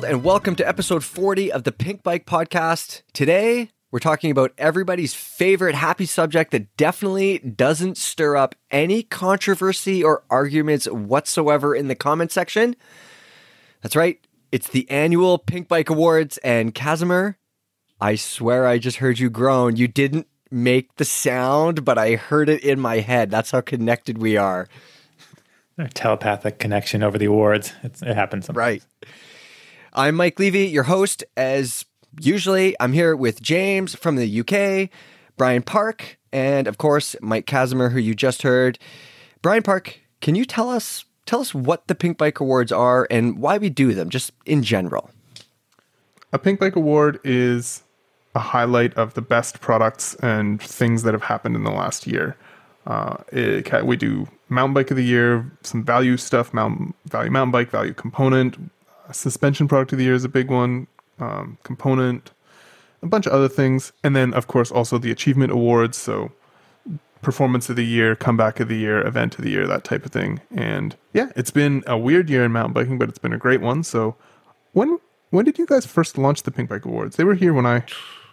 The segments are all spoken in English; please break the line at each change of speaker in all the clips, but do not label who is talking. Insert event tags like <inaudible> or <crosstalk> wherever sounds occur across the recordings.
world, and welcome to episode 40 of the Pinkbike Podcast. Today, we're talking about everybody's favorite happy subject that definitely doesn't stir up any controversy or arguments whatsoever in the comment section. That's right, it's the annual Pinkbike Awards, and Kazimer, I swear I just heard you groan. You didn't make the sound, but I heard it in my head. That's how connected we are.
A telepathic connection over the awards. It's, it happens sometimes.
Right. I'm Mike Levy, your host. As usually, I'm here with James from the UK, Brian Park, and of course, Mike Kazimer, who you just heard. Brian Park, can you tell us tell us what the Pinkbike Awards are and why we do them, just in general?
A Pink Bike Award is a highlight of the best products and things that have happened in the last year. Uh, it, we do mountain bike of the year, some value stuff, mountain value mountain bike, value component, suspension product of the year is a big one, um, component, a bunch of other things, and then of course also the achievement awards. So performance of the year, comeback of the year, event of the year, that type of thing. And yeah, it's been a weird year in mountain biking, but it's been a great one. So when when did you guys first launch the Pink Bike Awards? They were here when I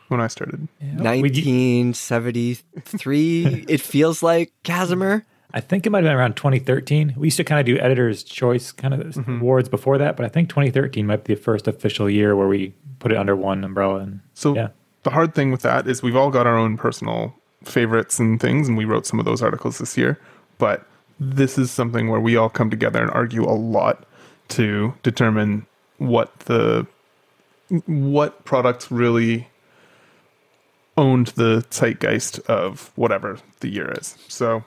when I started.
Yeah. 1973. it feels like Kazimer.
I think it might have been around 2013. We used to kind of do editor's choice kind of mm-hmm. awards before that, but I think 2013 might be the first official year where we put it under one umbrella. And
so yeah. the hard thing with that is we've all got our own personal favorites and things, and we wrote some of those articles this year. But this is something where we all come together and argue a lot to determine what the what products really owned the zeitgeist of whatever the year is. So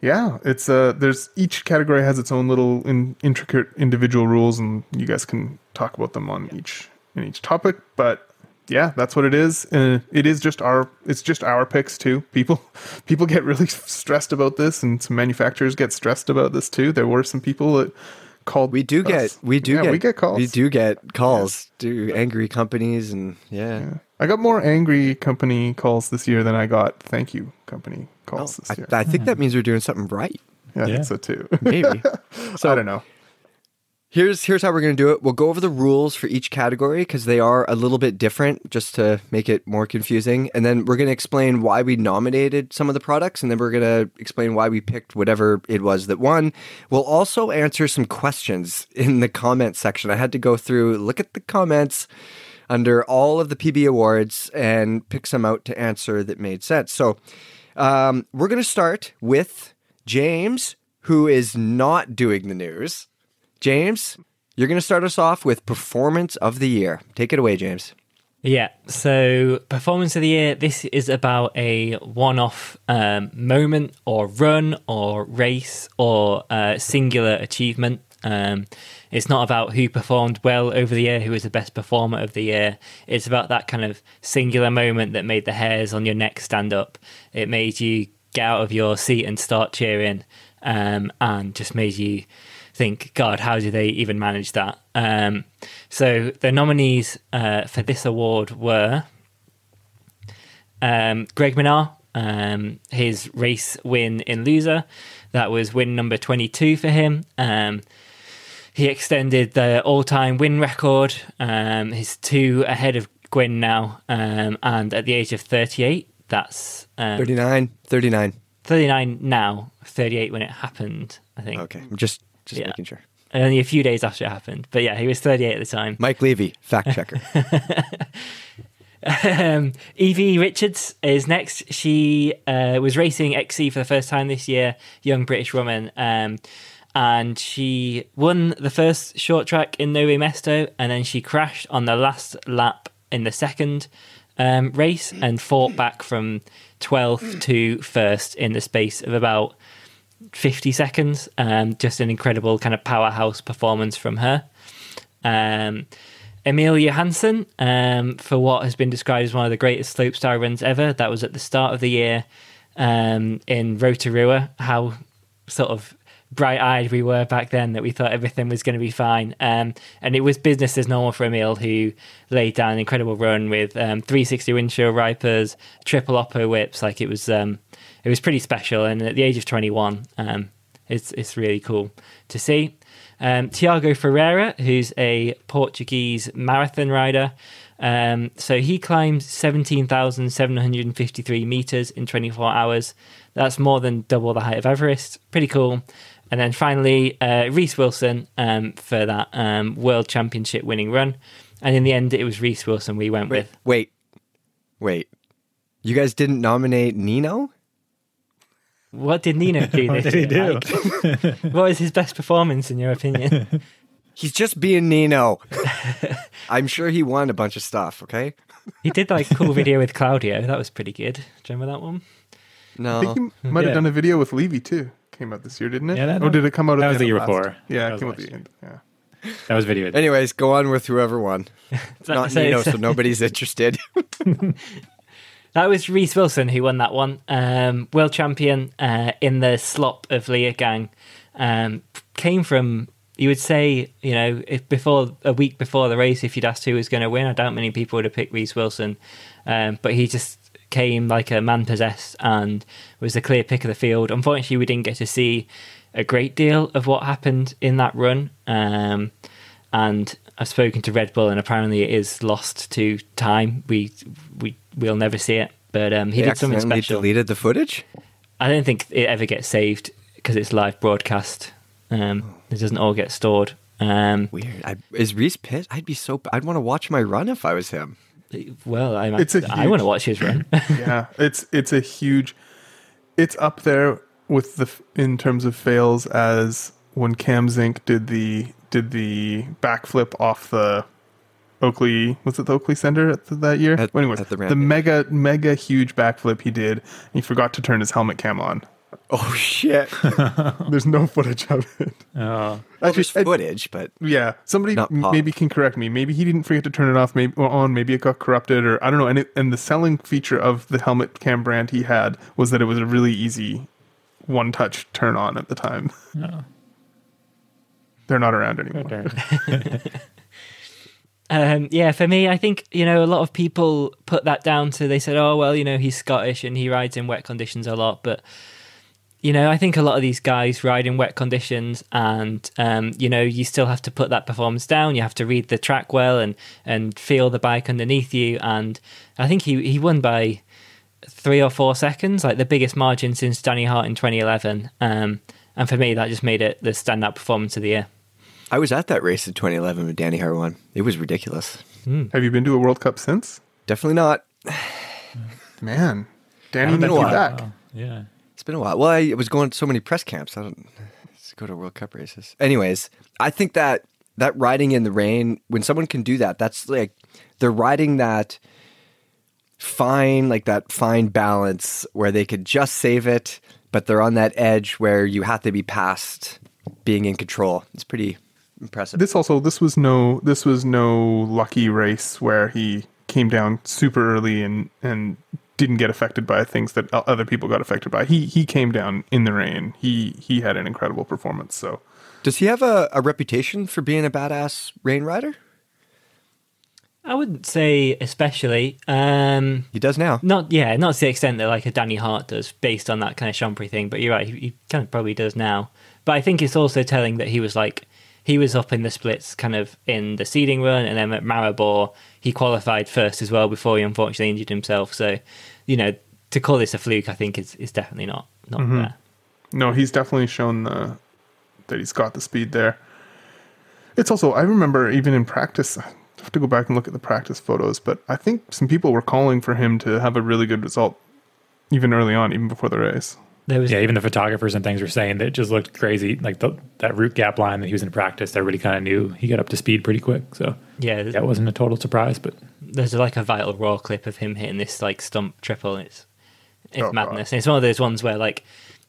yeah, it's uh there's each category has its own little in, intricate individual rules and you guys can talk about them on each in each topic, but yeah, that's what it is. And it is just our it's just our picks too. People <laughs> people get really <laughs> stressed about this and some manufacturers get stressed about this too. There were some people that called
we do
us.
get we do
yeah,
get
we get calls.
We do get calls yeah. to angry companies and yeah. yeah.
I got more angry company calls this year than I got thank you company calls
oh,
this year.
I, I think that hmm. means we're doing something right.
Yeah, I think so too.
Maybe. <laughs>
So I don't know.
Here's here's how we're going to do it. We'll go over the rules for each category because they are a little bit different, just to make it more confusing. And then we're going to explain why we nominated some of the products, and then we're going to explain why we picked whatever it was that won. We'll also answer some questions in the comment section. I had to go through, look at the comments under all of the PB awards, and pick some out to answer that made sense. So um, we're going to start with James, who is not doing the news. James, you're going to start us off with performance of the year. Take it away, James.
Yeah, so performance of the year, this is about a one off um, moment or run or race or uh, singular achievement. Um, it's not about who performed well over the year, who was the best performer of the year. It's about that kind of singular moment that made the hairs on your neck stand up. It made you get out of your seat and start cheering, um, and just made you think, God, how do they even manage that? Um, so the nominees uh, for this award were um, Greg Minnaar, um, his race win in Lousã. That was win number 22 for him. Um, he extended the all time win record. Um, he's two ahead of Gwin now. Um, and at the age of 38, that's
39. 39.
39 now, 38 when it happened, I think.
Okay. I'm just just yeah. making sure.
Only a few days after it happened. But yeah, he was 38 at the time.
Mike Levy, fact checker. <laughs>
um, Evie Richards is next. She uh, was racing XC for the first time this year, young British woman. Um, and she won the first short track in Nove Mesto, and then she crashed on the last lap in the second um, race and fought back from 12th to first in the space of about 50 seconds. Um, just an incredible kind of powerhouse performance from her. Um, Emil Johansson, um, for what has been described as one of the greatest slopestyle runs ever. That was at the start of the year um, in Rotorua. How sort of bright eyed we were back then that we thought everything was going to be fine. Um, and it was business as normal for Emil, who laid down an incredible run with um, 360 windshield wipers, triple oppo whips. Like it was, um, it was pretty special. And at the age of 21, um, it's it's really cool to see. Um, Tiago Ferreira, who's a Portuguese marathon rider. Um, so he climbed 17,753 meters in 24 hours. That's more than double the height of Everest. Pretty cool. And then finally, uh, Reece Wilson um, for that um, World Championship winning run. And in the end, it was Reece Wilson we went
Wait,
with.
wait, wait. You guys didn't nominate Nino?
What did Nino <laughs> do
What
this
did he do?
Like, <laughs> what was his best performance, in your opinion? <laughs>
He's just being Nino. I'm sure he won a bunch of stuff. Okay.
he did like a cool video with Claudio. That was pretty good. Do you remember that one?
No.
I think he might have
Yeah.
done a video with Levy too. Came out this year, didn't it?
Yeah, that-
or did it come out? at
that was
the
the year
of
before.
Yeah,
That
it
was
came out the end. Yeah.
That was video.
Anyways, go on with whoever won. <laughs>
So-
Not
so
Nino, so nobody's interested. <laughs> <laughs>
That was Reece Wilson who won that one. Um, world champion uh, in the slop of Leogang. Um, came from, you would say, you know, if before a week before the race, if you'd asked who was going to win, I doubt many people would have picked Reece Wilson. Um, but he just came like a man possessed and was the clear pick of the field. Unfortunately, we didn't get to see a great deal of what happened in that run. Um, and I've spoken to Red Bull, and apparently it is lost to time. We we we'll never see it. But um, he
They
did something special.
deleted the footage.
I don't think it ever gets saved because it's live broadcast. Um, it doesn't all get stored. Um,
Weird. I, is Reece pissed? I'd be so. I'd want to watch my run if I was him.
Well, I,
It's a
I
huge-
want to watch his <laughs> run.
yeah, it's it's a huge. It's up there with the in terms of fails as when Cam Zink did the did the backflip off the Oakley was it the Oakley Sender at the, that year?
At-
Well, anyways,
at the
the,
yeah.
mega mega huge backflip he did. He forgot to turn his helmet cam on.
Oh shit! <laughs>
There's no footage of it.
Oh,
well, there's footage, but
Yeah, somebody
Not
m- maybe can correct me. Maybe he didn't forget to turn it off. Maybe or on. Maybe it got corrupted, or I don't know. And it, and the selling feature of the helmet cam brand he had was that it was a really easy one touch turn on at the time.
no. <laughs>
They're not around anymore.
Darn. <laughs>
Um, yeah, for me, I think you know a lot of people put that down to they said, "Oh well, you know he's Scottish and he rides in wet conditions a lot," but you know I think a lot of these guys ride in wet conditions, and um, you know you still have to put that performance down. You have to read the track well and and feel the bike underneath you, and I think he he won by three or four seconds, like the biggest margin since Danny Hart in 2011. Um, and for me, that just made it the standout performance of the year.
I was at that race in 2011 with Danny Hart won. It was ridiculous.
Have you been to a World Cup since?
Definitely not. <sighs>
Man, Danny
Haven't been
be back.
Oh, yeah.
Been a while. Well, I was going to so many press camps. I don't let's go to World Cup races. Anyways, I think that that riding in the rain, when someone can do that, that's like they're riding that fine, like that fine balance where they could just save it, but they're on that edge where you have to be past being in control. It's pretty impressive.
This also this was no this was no lucky race where he came down super early and and didn't get affected by things that other people got affected by. He he came down in the rain. He he had an incredible performance. So
Does he have a, a reputation for being a badass rain rider?
I wouldn't say especially. Um,
He does now.
not yeah, not to the extent that like a Danny Hart does, based on that kind of Champéry thing. But you're right, he, he kind of probably does now. But I think it's also telling that he was like he was up in the splits, kind of in the seeding run, and then at Maribor he qualified first as well before he unfortunately injured himself. So, you know, to call this a fluke, I think is is definitely not not mm-hmm. there.
no, he's definitely shown the that he's got the speed there. It's also I remember even in practice. I have to go back and look at the practice photos, but I think some people were calling for him to have a really good result, even early on, even before the race.
There was
Yeah, even the photographers and things were saying that it just looked crazy. Like the, that root gap line that he was in practice, everybody kind of knew he got up to speed pretty quick. So
yeah,
that wasn't a total surprise, but
there's like a Vital RAW clip of him hitting this like stump triple. It's it's
Oh,
madness. And it's one of those ones where like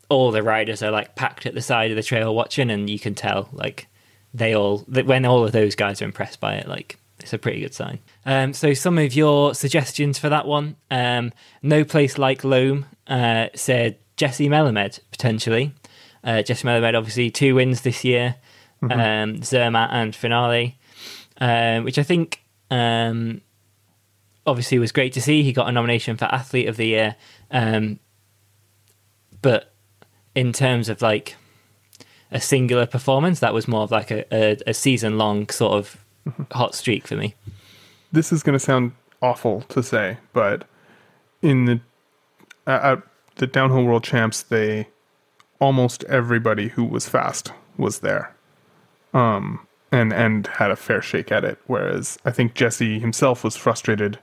all the riders are like packed at the side of the trail watching, and you can tell like they all when all of those guys are impressed by it. Like it's a pretty good sign. Um, so some of your suggestions for that one: um, no place like Loam uh, said Jesse Melamed potentially. Uh, Jesse Melamed obviously two wins this year, um, Zermatt and Finale, um, which I think um, obviously was great to see. He got a nomination for Athlete of the Year. Um, but in terms of like a singular performance. That was more of like a, a, a season long sort of hot streak for me.
This is going to sound awful to say, but in the uh, at the downhill world champs, they almost everybody who was fast was there, um, and and had a fair shake at it. Whereas I think Jesse himself was frustrated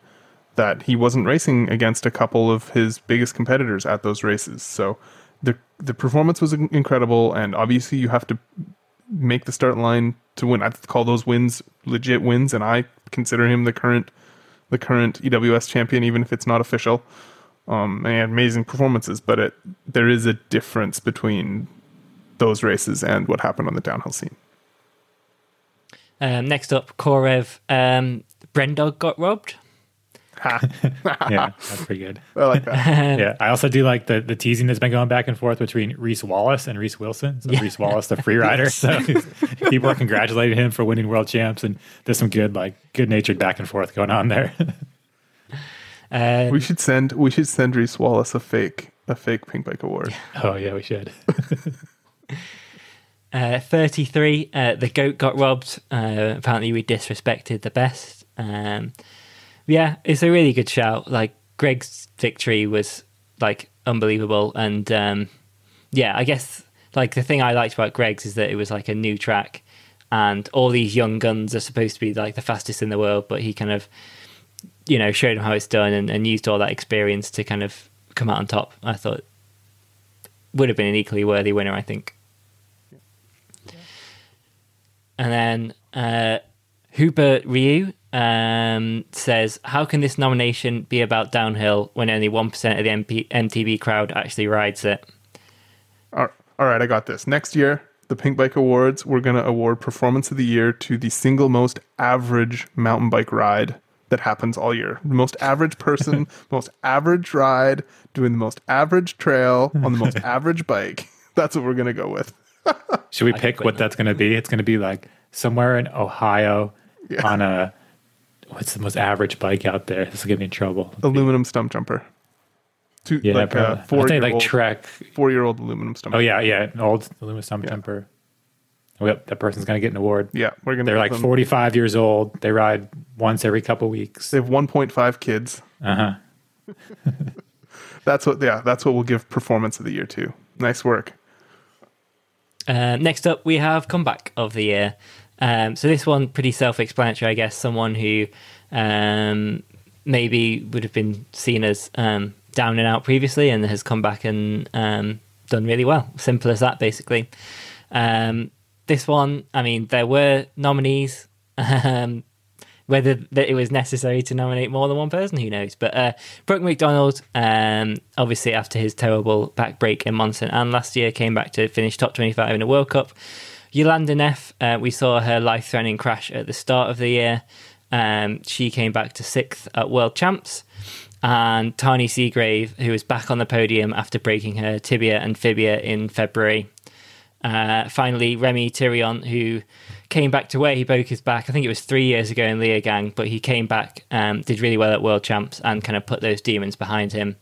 that he wasn't racing against a couple of his biggest competitors at those races. So the the performance was incredible, and obviously you have to make the start line to win. I call those wins legit wins, and I consider him the current the current EWS champion, even if it's not official. Um, and amazing performances, but it there is a difference between those races and what happened on the downhill scene.
Um, next up, Korev. Um, Brendog got robbed.
Yeah, <laughs> that's pretty good.
I like that. <laughs>
yeah, I also do like the the teasing that's been going back and forth between Reece Wallace and Reece Wilson. So
Yeah.
Reece Wallace, the free rider. <laughs> So people are congratulating him for winning world champs, and there's some good like good natured back and forth going on there.
Uh,
we should send we should send Reece Wallace a fake a fake Pink Bike Award.
oh yeah, we should.
Uh, 33, uh, the goat got robbed. Uh, apparently, we disrespected the best. Um, yeah, it's a really good shout. Like, Greg's victory was, like, unbelievable. And, um, yeah, I guess, like, the thing I liked about Greg's is that it was, like, a new track. And all these young guns are supposed to be, like, the fastest in the world. But he kind of, you know, showed them how it's done and, and used all that experience to kind of come out on top. I thought would have been an equally worthy winner, I think. And then uh, Hubert Ryu um, says, "How can this nomination be about downhill when only one percent of the MP- MTB crowd actually rides it?"
All all right, I got this. Next year, the Pinkbike Awards, we're going to award Performance of the Year to the single most average mountain bike ride that happens all year. The most average person, <laughs> most average ride, doing the most average trail on the most <laughs> average bike. <laughs> That's what we're going to go with.
Should we pick what
now.
that's going to be? It's going to be like somewhere in Ohio
Yeah.
on a what's the most average bike out there? This will get me in trouble.
Aluminum stump jumper. Two,
Yeah,
like
probably.
a
I
four
think
year
like
old,
Trek.
four year old aluminum stump.
Oh yeah, yeah, an old aluminum stump
Yeah.
jumper. Oh, yep, that person's going to get an award.
Yeah, we're going to
They're like 45 years old. They ride once every couple weeks.
They have 1.5 kids.
Uh huh. <laughs>
That's what, yeah, that's what we'll give Performance of the Year to. Nice work.
Uh, next up, we have comeback of the year. Um, so this one pretty self-explanatory, I guess. Someone who um, maybe would have been seen as um, down and out previously, and has come back and um, done really well. Simple as that, basically. Um, this one, I mean, there were nominees. <laughs> Um, whether that it was necessary to nominate more than one person, who knows? But uh, Brook Macdonald, um, obviously after his terrible back break in Mont-Sainte-Anne last year, came back to finish top 25 in a World Cup. Jolanda Neff, uh, we saw her life threatening crash at the start of the year. Um, she came back to sixth at World Champs. And Tahnée Seagrave, who was back on the podium after breaking her tibia and fibia in February. Uh, finally, Rémi Thirion, who came back to where he broke his back. I think it was three years ago in Leogang, but he came back, um, did really well at World Champs, and kind of put those demons behind him.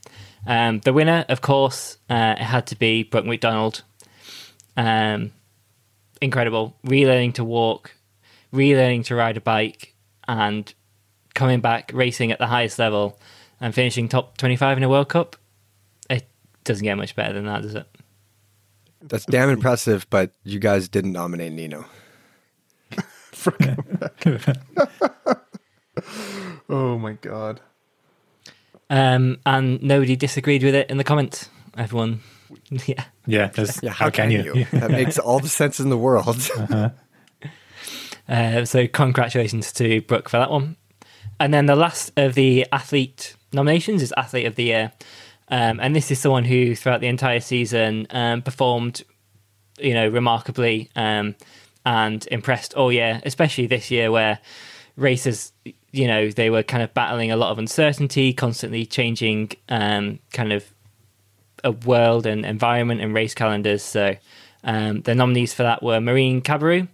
Um, the winner, of course, uh, it had to be Brook Macdonald. Um, incredible, relearning to walk, relearning to ride a bike, and coming back racing at the highest level and finishing top twenty-five in a World Cup. It doesn't get much better than that, does it?
That's damn impressive, but you guys didn't nominate Nino. <laughs>
Oh my God.
Um, and nobody disagreed with it in the comments. Everyone, <laughs> yeah.
Yeah, that's,
Yeah,
how, can, you?
that <laughs> makes all the sense in the world. <laughs>
Uh, so congratulations to Brook for that one. And then the last of the athlete nominations is athlete of the year, um, and this is someone who throughout the entire season um, performed, you know, remarkably um, and impressed all year, especially this year where races, you know, they were kind of battling a lot of uncertainty, constantly changing um, kind of a world and environment and race calendars. So um, the nominees for that were Marine Cabirou,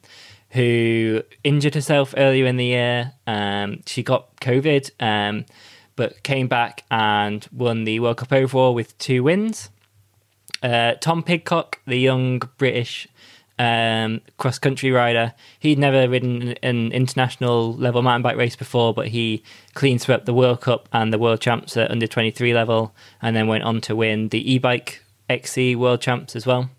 who injured herself earlier in the year. Um, she got COVID, um, but came back and won the World Cup overall with two wins. Uh, Tom Pidcock, the young British um, cross country rider. He'd never ridden an international level mountain bike race before, but he clean swept the World Cup and the World Champs at under 23 level, and then went on to win the e bike XC World Champs as well.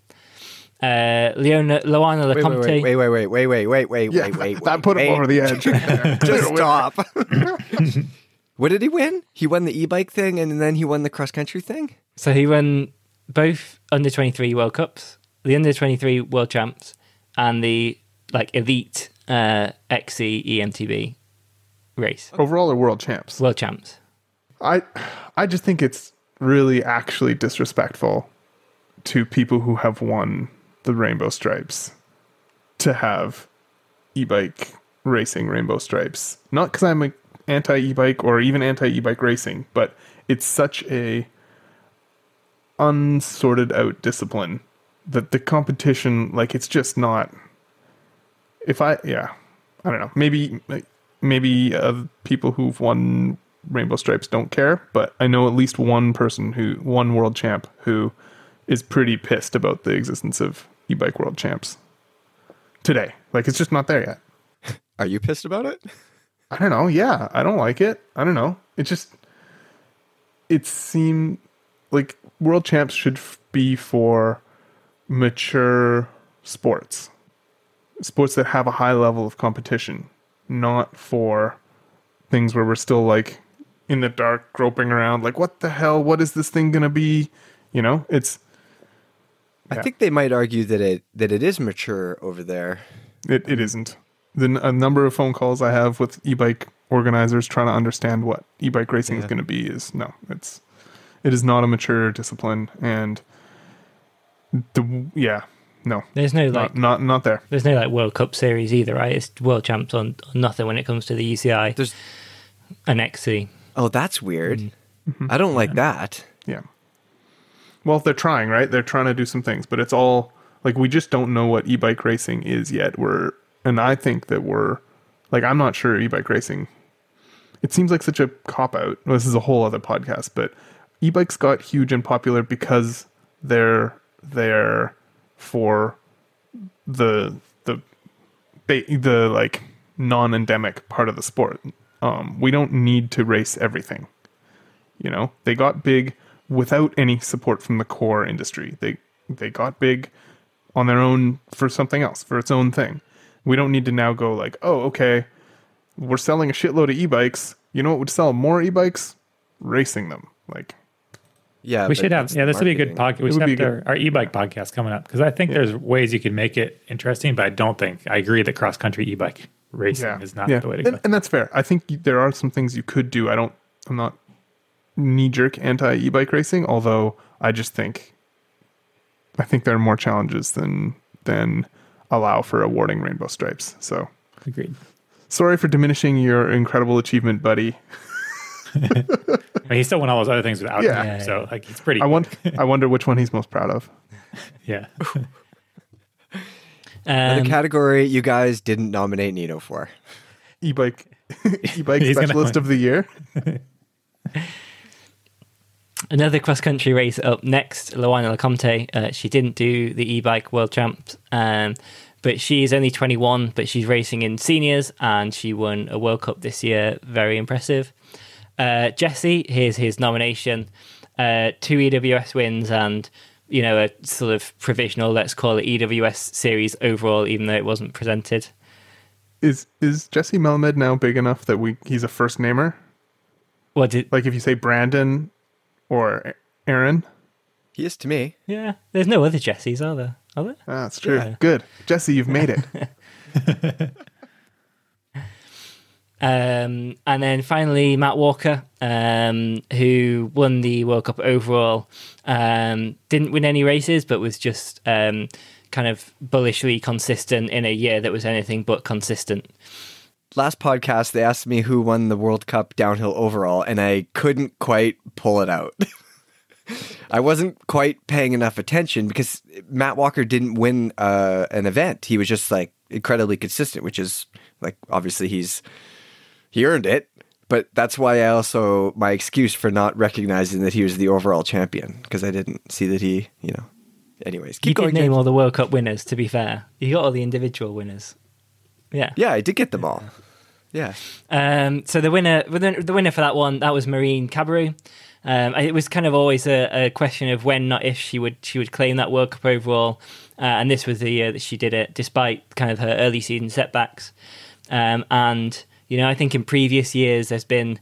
Uh, Leona Loana
Wait,
Lecomte.
wait, wait, wait, wait, wait, wait, wait,
Yeah,
wait, wait.
that put him
wait.
over the edge. <laughs>
Just stop. <laughs> what did he win? He won the e-bike thing, and then he won the cross country thing.
So he won both under 23 World Cups, the under 23 World Champs, and the like elite uh, XC EMTB race.
Overall, or world champs.
World Champs.
I I just think it's really actually disrespectful to people who have won the rainbow stripes to have e-bike racing rainbow stripes. Not because I'm a anti e-bike or even anti e-bike racing, but it's such a unsorted out discipline that the competition like it's just not if I yeah, I don't know. Maybe maybe uh, people who've won rainbow stripes don't care, but I know at least one person who one world champ who is pretty pissed about the existence of e-bike world champs today. Like it's just not there yet. <laughs>
Are you pissed about it?
I don't know. Yeah, I don't like it. I don't know. It just it seemed like world champs should f- be for mature sports, sports that have a high level of competition, not for things where we're still like in the dark, groping around. Like, what the hell? What is this thing gonna be? You know, it's
I think they might argue that it that it is mature over there.
It it isn't. The n- a number of phone calls I have with e-bike organizers trying to understand what e-bike racing is going to be is no, it's it is not a mature discipline, and the yeah, no,
There's no like
not not not there.
there's no like World Cup series either, right? It's World Champs on, on nothing when it comes to the UCI
There's
and XC.
oh, that's weird. Mm-hmm. I don't like that.
Yeah. Well, they're trying, right? They're trying to do some things, but it's all like we just don't know what e-bike racing is yet. We're and I think that we're like I'm not sure e-bike racing. It seems like such a cop out. Well, this is a whole other podcast, but e-bikes got huge and popular because they're they're for the the the like non-endemic part of the sport. Um, we don't need to race everything. You know, they got big without any support from the core industry. They they got big on their own for something else, for its own thing. We don't need to now go like, oh, okay, we're selling a shitload of e-bikes. You know what would sell more e-bikes? Racing them. Like,
Yeah,
we should have yeah.
the
This would be a good podcast. We should have
be
our, our e-bike podcast coming up because I think there's ways you could make it interesting, but I don't think I agree that cross country e-bike racing
yeah,
is not
yeah.
the way to
and,
go.
and that's fair. I think y- there are some things you could do. I don't. I'm not knee jerk anti e-bike racing, although I just think I think there are more challenges than than allow for awarding rainbow stripes. So
Agreed.
sorry for diminishing your incredible achievement, buddy. <laughs>
But he still won all those other things without
Yeah.
him,
Yeah,
so like it's pretty.
I want <laughs> I wonder which one he's most proud of.
yeah. <laughs>
Another
Um,
category you guys didn't nominate Nino for.
E-bike <laughs> e-bike
He's gonna
specialist of the year.
Another cross country race up next, Loana Lecomte. Uh, she didn't do the e bike world champs, um, but she's only 21, but she's racing in seniors and she won a World Cup this year. Very impressive. Uh, Jesse, here's his nomination uh, two EWS wins and, you know, a sort of provisional, let's call it EWS series overall, even though it wasn't presented.
Is is Jesse Melamed now big enough that we he's a first namer?
What did,
Like if you say Brandon or Aaron,
He is to me.
yeah, there's no other Jessies, are there? Are there?
ah, that's true.
Yeah.
Good, Jesse, you've made it. <laughs>
Um, and then finally, Matt Walker, um, who won the World Cup overall, um, didn't win any races, but was just um, kind of bullishly consistent in a year that was anything but consistent.
Last podcast, they asked me who won the World Cup downhill overall, and I couldn't quite pull it out. <laughs> I wasn't quite paying enough attention because Matt Walker didn't win uh, an event. He was just like incredibly consistent, which is like obviously he's he earned it. But that's why I also my excuse for not recognizing that he was the overall champion because I didn't see that he you know Anyways,
You
keep
did
going.
name
James.
all the World Cup winners. To be fair, you got all the individual winners. Yeah.
Yeah, I did get them all. Yeah.
Um, so the winner, the the winner for that one, that was Marine Cabirou. Um, it was kind of always a, a question of when, not if, she would she would claim that World Cup overall, uh, and this was the year that she did it, despite kind of her early season setbacks. Um, and you know, I think in previous years there's been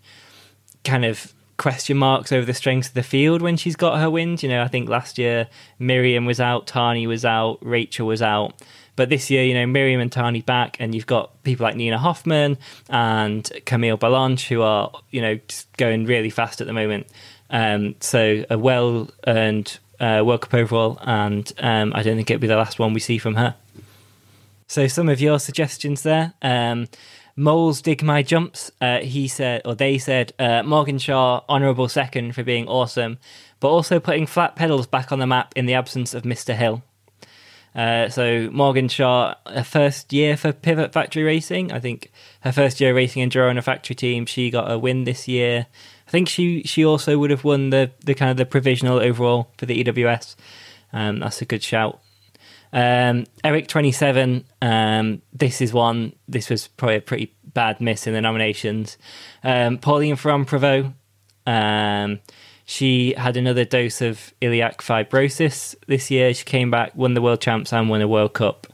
kind of question marks over the strength of the field when she's got her wins. You know, I think last year Miriam was out, Tahnée was out, Rachel was out. But this year, you know, Miriam and Tahnée back, and you've got people like Nina Hoffmann and Camille Balanche who are, you know, going really fast at the moment. Um, so a well earned uh, World Cup overall, and um, I don't think it'll be the last one we see from her. So some of your suggestions there. Um, Moles dig my jumps. Uh, he said, or they said, uh, Morgane Charre honourable second for being awesome, but also putting flat pedals back on the map in the absence of Mister Hill. Uh, so Morgane Charre, her first year for Pivot Factory Racing. I think her first year racing enduro on a factory team. She got a win this year. I think she she also would have won the the kind of the provisional overall for the EWS. Um, that's a good shout. Um, Eric twenty seven. Um, this is one. This was probably a pretty bad miss in the nominations. Um, Pauline Ferrand-Prévot. Um, she had another dose of iliac fibrosis this year. She came back, won the world champs, and won a World Cup.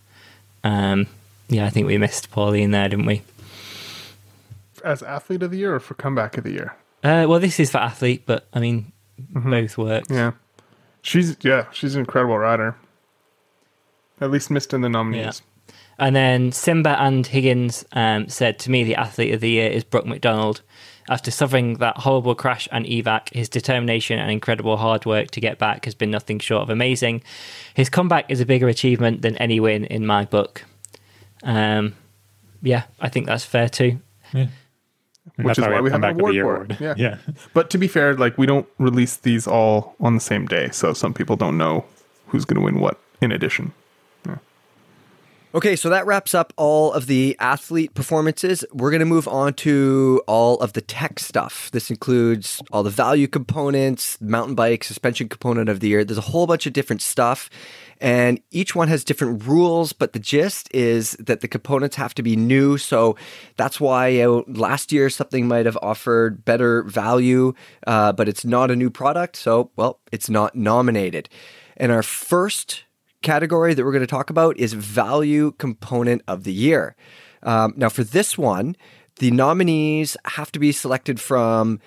Um, yeah, I think we missed Pauline there, didn't we?
As athlete of the year or for comeback of the year?
Uh, well, this is for athlete, but I mean, both work.
Yeah. She's yeah, she's an incredible rider. At least missed in the nominees.
And then Simba and Higgins um, said to me, the athlete of the year is Brook Macdonald. After suffering that horrible crash and evac, his determination and incredible hard work to get back has been nothing short of amazing. His comeback is a bigger achievement than any win in my book. Um, yeah, I think that's fair too.
Yeah.
Which
that's
is why we have an
comeback the
award
year
for it.
award.
Yeah.
yeah. <laughs>
But to be fair, like we don't release these all on the same day, so some people don't know who's going to win what in addition.
Okay, so that wraps up all of the athlete performances. We're going to move on to all of the tech stuff. This includes all the value components, mountain bike, suspension component of the year. There's a whole bunch of different stuff, and each one has different rules. But the gist is that the components have to be new. So that's why last year something might have offered better value, uh, but it's not a new product. So, well, it's not nominated. And our first category that we're going to talk about is value component of the year. Um, now, for this one, the nominees have to be selected from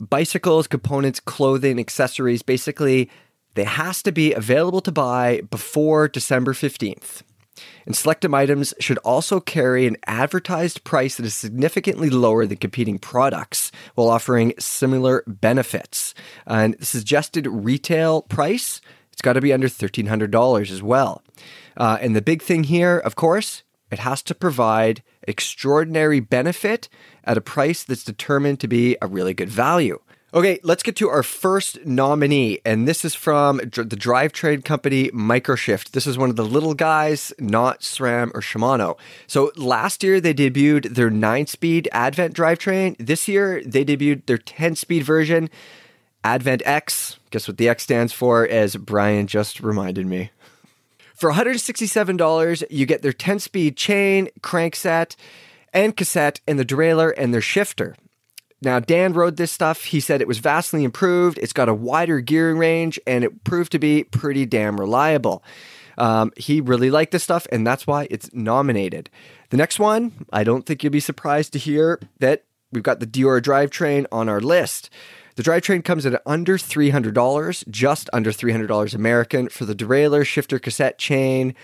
bicycles, components, clothing, accessories. Basically, they has to be available to buy before December 15th. And selected items should also carry an advertised price that is significantly lower than competing products while offering similar benefits. And the suggested retail price it's got to be under $1,300 as well. Uh, and the big thing here, of course, it has to provide extraordinary benefit at a price that's determined to be a really good value. Okay, let's get to our first nominee, and this is from the drivetrain company Microshift. This is one of the little guys, not SRAM or Shimano. So last year they debuted their nine speed Advent drivetrain. This year they debuted their 10 speed version. Advent X. Guess what the X stands for, as Brian just reminded me. For $167, you get their 10 speed chain, crankset, and cassette, and the derailleur and their shifter. Now, Dan rode this stuff. He said it was vastly improved. It's got a wider gearing range, and it proved to be pretty damn reliable. Um, he really liked this stuff, and that's why it's nominated. The next one, I don't think you'll be surprised to hear that we've got the Deore drivetrain on our list. The drivetrain comes at under $300, just under $300 American for the derailleur, shifter, cassette, chain,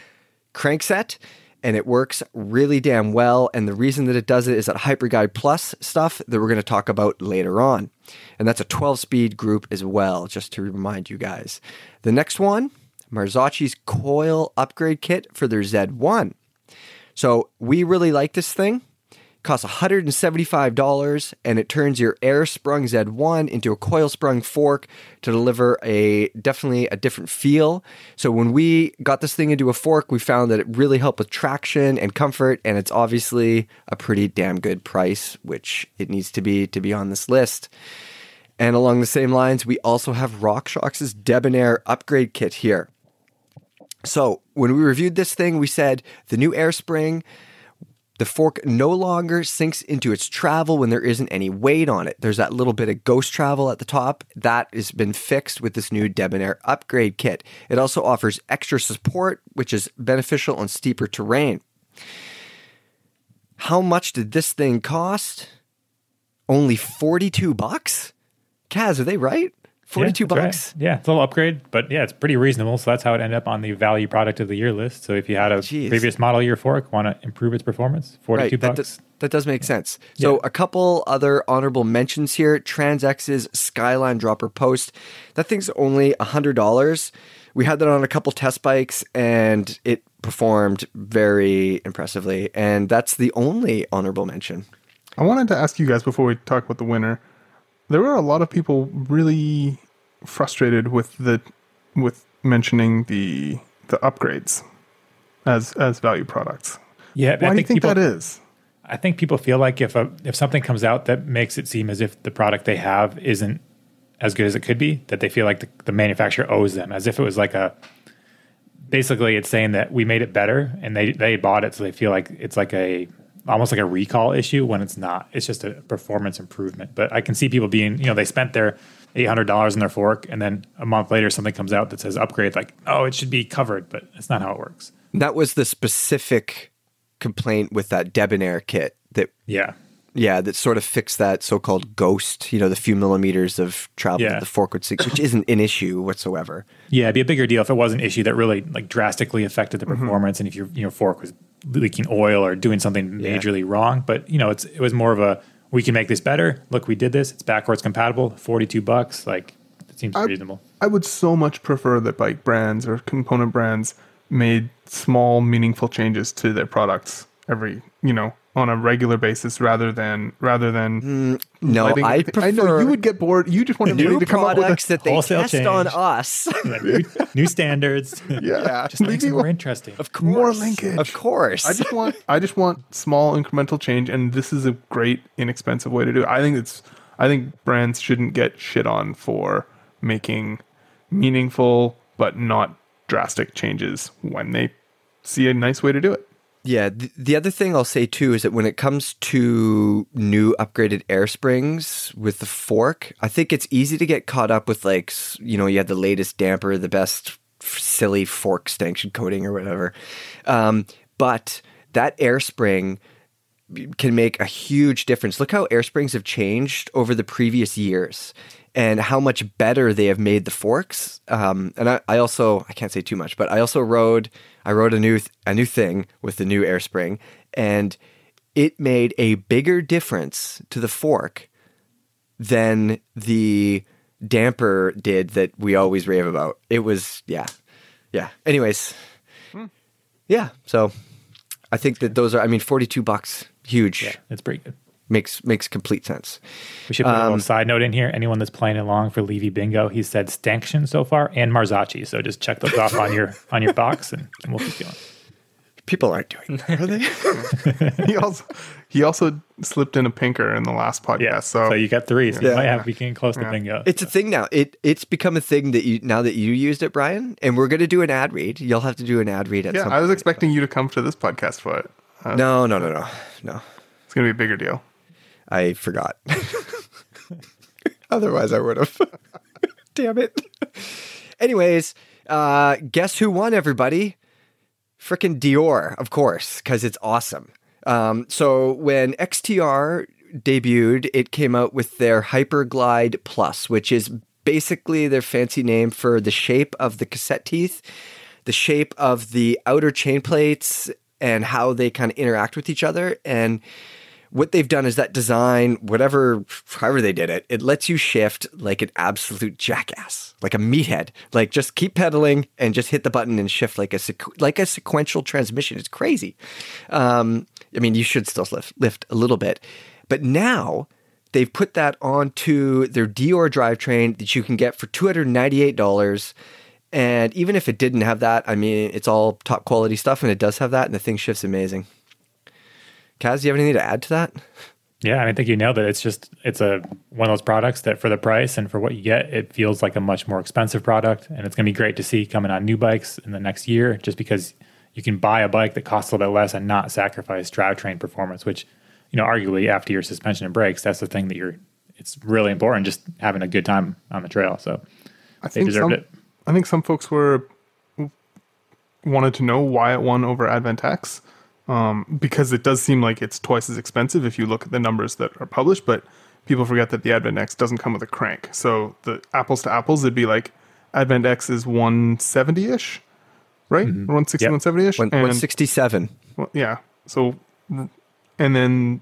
crankset, and it works really damn well. And the reason that it does it is that Hyperglide Plus stuff that we're going to talk about later on. And that's a 12 speed group as well, just to remind you guys. The next one, Marzocchi's coil upgrade kit for their Z1. So we really like this thing costs $175 and it turns your air sprung Z1 into a coil sprung fork to deliver a definitely a different feel. So when we got this thing into a fork, we found that it really helped with traction and comfort and it's obviously a pretty damn good price, which it needs to be to be on this list. And along the same lines, we also have RockShox' Debonair upgrade kit here. So when we reviewed this thing, we said the new air spring, the fork no longer sinks into its travel when there isn't any weight on it. There's that little bit of ghost travel at the top. That has been fixed with this new Debonair upgrade kit. It also offers extra support, which is beneficial on steeper terrain. How much did this thing cost? Only 42 bucks? Kaz, are they right? 42
yeah,
bucks?
right. Yeah, it's a little upgrade, but yeah, it's pretty reasonable. So that's how it ended up on the value product of the year list. So if you had a
Jeez.
previous model year fork, want to improve its performance, 42
That,
bucks.
does- that does make sense. So
Yeah.
a couple other honorable mentions here. TranzX's Skyline Dropper Post. That thing's only $100. We had that on a couple test bikes and it performed very impressively. And that's the only honorable mention.
I wanted to ask you guys before we talk about the winner. There were a lot of people really frustrated with the with mentioning the the upgrades as as value products.
yeah,
Why
I
do you
think people,
that is?
I think people feel like if a if something comes out that makes it seem as if the product they have isn't as good as it could be, that they feel like the, the manufacturer owes them, as if it was like a. Basically, it's saying that we made it better, and they they bought it, so they feel like it's like a almost like a recall issue when it's not. It's just a performance improvement. But I can see people being, you know, they spent their eight hundred dollars in their fork, and then a month later something comes out that says upgrade. Like, oh, it should be covered, but that's not how it works.
That was the specific complaint with that Debonair kit that
Yeah,
yeah, that sort of fixed that so-called ghost, you know, the few millimeters of travel
Yeah.
that the fork would sink, which isn't an issue whatsoever.
Yeah, it'd be a bigger deal if it was an issue that really like drastically affected the mm-hmm. performance, and if your you know fork was leaking oil or doing something majorly wrong. But you know, it's it was more of a we can make this better. Look, we did this. It's backwards compatible. Forty two bucks. Like it seems
I-
reasonable.
I would so much prefer that bike brands or component brands made small, meaningful changes to their products every, you know, on a regular basis rather than rather than.
Mm, no,
letting-
I prefer
I know you would get bored. You just want
new
to come up with
products
a,
that they
wholesale
test on us. <laughs>
Yeah, new, new standards. <laughs>
yeah, <laughs>
just makes it more
alone.
interesting.
Of course,
More linkage.
Of course.
I just want I just want small incremental change, and this is a great inexpensive way to do it. I think it's I think brands shouldn't get shit on for making meaningful but not drastic changes when they see a nice way to do it.
Yeah, th- the other thing I'll say too is that when it comes to new upgraded air springs with the fork, I think it's easy to get caught up with like, you know, you had the latest damper, the best silly fork stanchion coating or whatever. Um, but that air spring can make a huge difference. Look how air springs have changed over the previous years and how much better they have made the forks. Um, and I, I also I can't say too much, but I also rode I rode a new th- a new thing with the new air spring, and it made a bigger difference to the fork than the damper did that we always rave about. It was yeah, yeah. Anyways, yeah. So I think that those are I mean forty two bucks huge
Yeah, it's pretty good.
Makes makes complete sense.
We should put a
Um,
little side note in here. Anyone that's playing along for Levy Bingo, he said Stanction so far and Marzocchi. So just check those off on your <laughs> on your box, and, and we'll keep going.
People aren't doing that, are they? <laughs>
he also he also slipped in a pinker in the last podcast.
Yeah.
so,
So, you got three. So
Yeah.
you might have be getting close to bingo.
It's a thing now. It it's become a thing that you now that you used it, Brian, and we're gonna do an ad read. You'll have to do an ad read at
yeah,
some
I was
point.
expecting you to come to this podcast for it. Uh,
No, no, no, no, no.
It's gonna be a bigger deal.
I forgot. Otherwise, I would have. <laughs> Damn it. Anyways, uh, guess who won, everybody? Freaking Deore, of course, because it's awesome. Um, so when XTR debuted, it came out with their Hyperglide Plus, which is basically their fancy name for the shape of the cassette teeth, the shape of the outer chain plates, and how they kind of interact with each other. And what they've done is that design, whatever, however they did it, it lets you shift like an absolute jackass, like a meathead. Like just keep pedaling and just hit the button and shift like a sequ- like a sequential transmission. It's crazy. Um, I mean, you should still lift lift a little bit, but now they've put that onto their Deore drivetrain that you can get for two hundred ninety eight dollars. And even if it didn't have that, I mean, it's all top quality stuff, and it does have that, and the thing shifts amazing. Kaz, do you have anything to add to that?
Yeah, I think you nailed it. It's just it's a one of those products that for the price and for what you get, it feels like a much more expensive product, and it's going to be great to see coming on new bikes in the next year. Just because you can buy a bike that costs a little bit less and not sacrifice drivetrain performance, which you know, arguably after your suspension and brakes, that's the thing that you're. It's really important just having a good time on the trail. So
I
they
think
deserved
some,
it.
I think some folks were wanted to know why it won over Advent X, um, because it does seem like it's twice as expensive if you look at the numbers that are published. But people forget that the Advent X doesn't come with a crank, so the apples to apples, it'd be like Advent X is one seventy ish, right? One sixty,
Yep.
one seventy ish,
One, 167.
Well, yeah. So, and then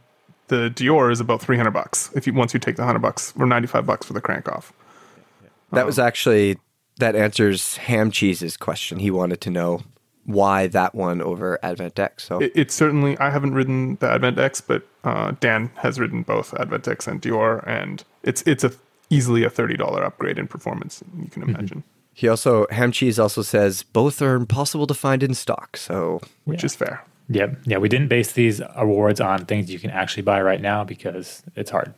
the Deore is about three hundred bucks if you once you take the hundred bucks or ninety five bucks for the crank off.
That was actually that answers Ham Cheese's question. He wanted to know why that one over Advent X. So
It, it's certainly I haven't ridden the Advent X, but uh, Dan has ridden both Advent X and Deore, and it's it's a easily a thirty dollar upgrade in performance. You can imagine,
he also Ham Cheese also says both are impossible to find in stock. So
which
Yeah.
is fair.
Yeah, yeah. We didn't base these awards on things you can actually buy right now because it's hard.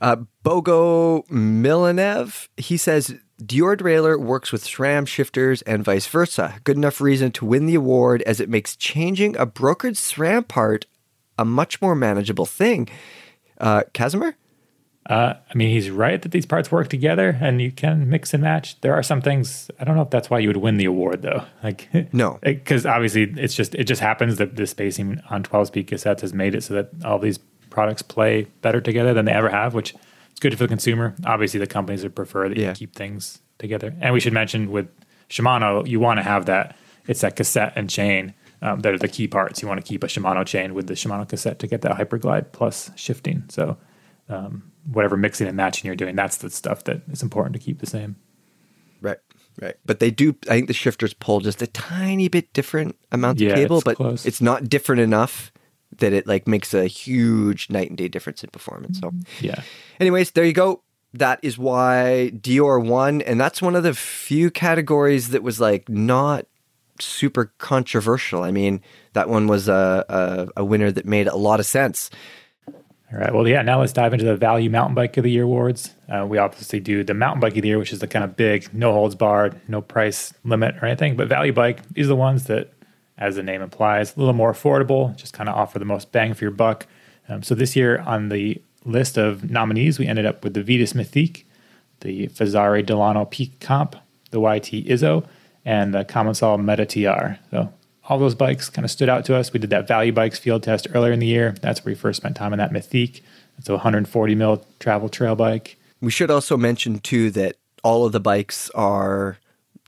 Uh, Bogo Milanev, he says Deore derailleur works with SRAM shifters and vice versa. Good enough reason to win the award as it makes changing a brokered SRAM part a much more manageable thing. Uh, Kazimer?
Uh, I mean, he's right that these parts work together and you can mix and match. There are some things. I don't know if that's why you would win the award though. <laughs> Like
No. <laughs>
because obviously it's just it just happens that the spacing on 12 speed cassettes has made it so that all these products play better together than they ever have, which is good for the consumer. Obviously, the companies would prefer that
Yeah.
you keep things together. And we should mention with Shimano, you want to have that. It's that cassette and chain. Um, that are the key parts. You want to keep a Shimano chain with the Shimano cassette to get that hyperglide plus shifting. So um, whatever mixing and matching you're doing, that's the stuff that is important to keep the same.
Right, right. But they do, I think the shifters pull just a tiny bit different amounts
Yeah,
of cable,
it's
but
close.
it's not different enough that it like makes a huge night and day difference in performance. So,
Yeah.
anyways, there you go. That is why Deore won, and that's one of the few categories that was like not super controversial. I mean, that one was a, a, a winner that made a lot of sense.
All right. Well, yeah. Now let's dive into the Value Mountain Bike of the Year awards. Uh, we obviously do the Mountain Bike of the Year, which is the kind of big, no holds barred, no price limit or anything. But Value Bike, these are the ones that, as the name implies, a little more affordable, just kind of offer the most bang for your buck. Um, so this year on the list of nominees, we ended up with the Vitus Mythique, the Fezzari Delano Peak Comp, the YT Izzo, and the Commensal Meta TR. So all those bikes kind of stood out to us. We did that Value Bikes field test earlier in the year. That's where we first spent time on that Mythique. It's a 140 mil travel trail bike.
We should also mention too that all of the bikes are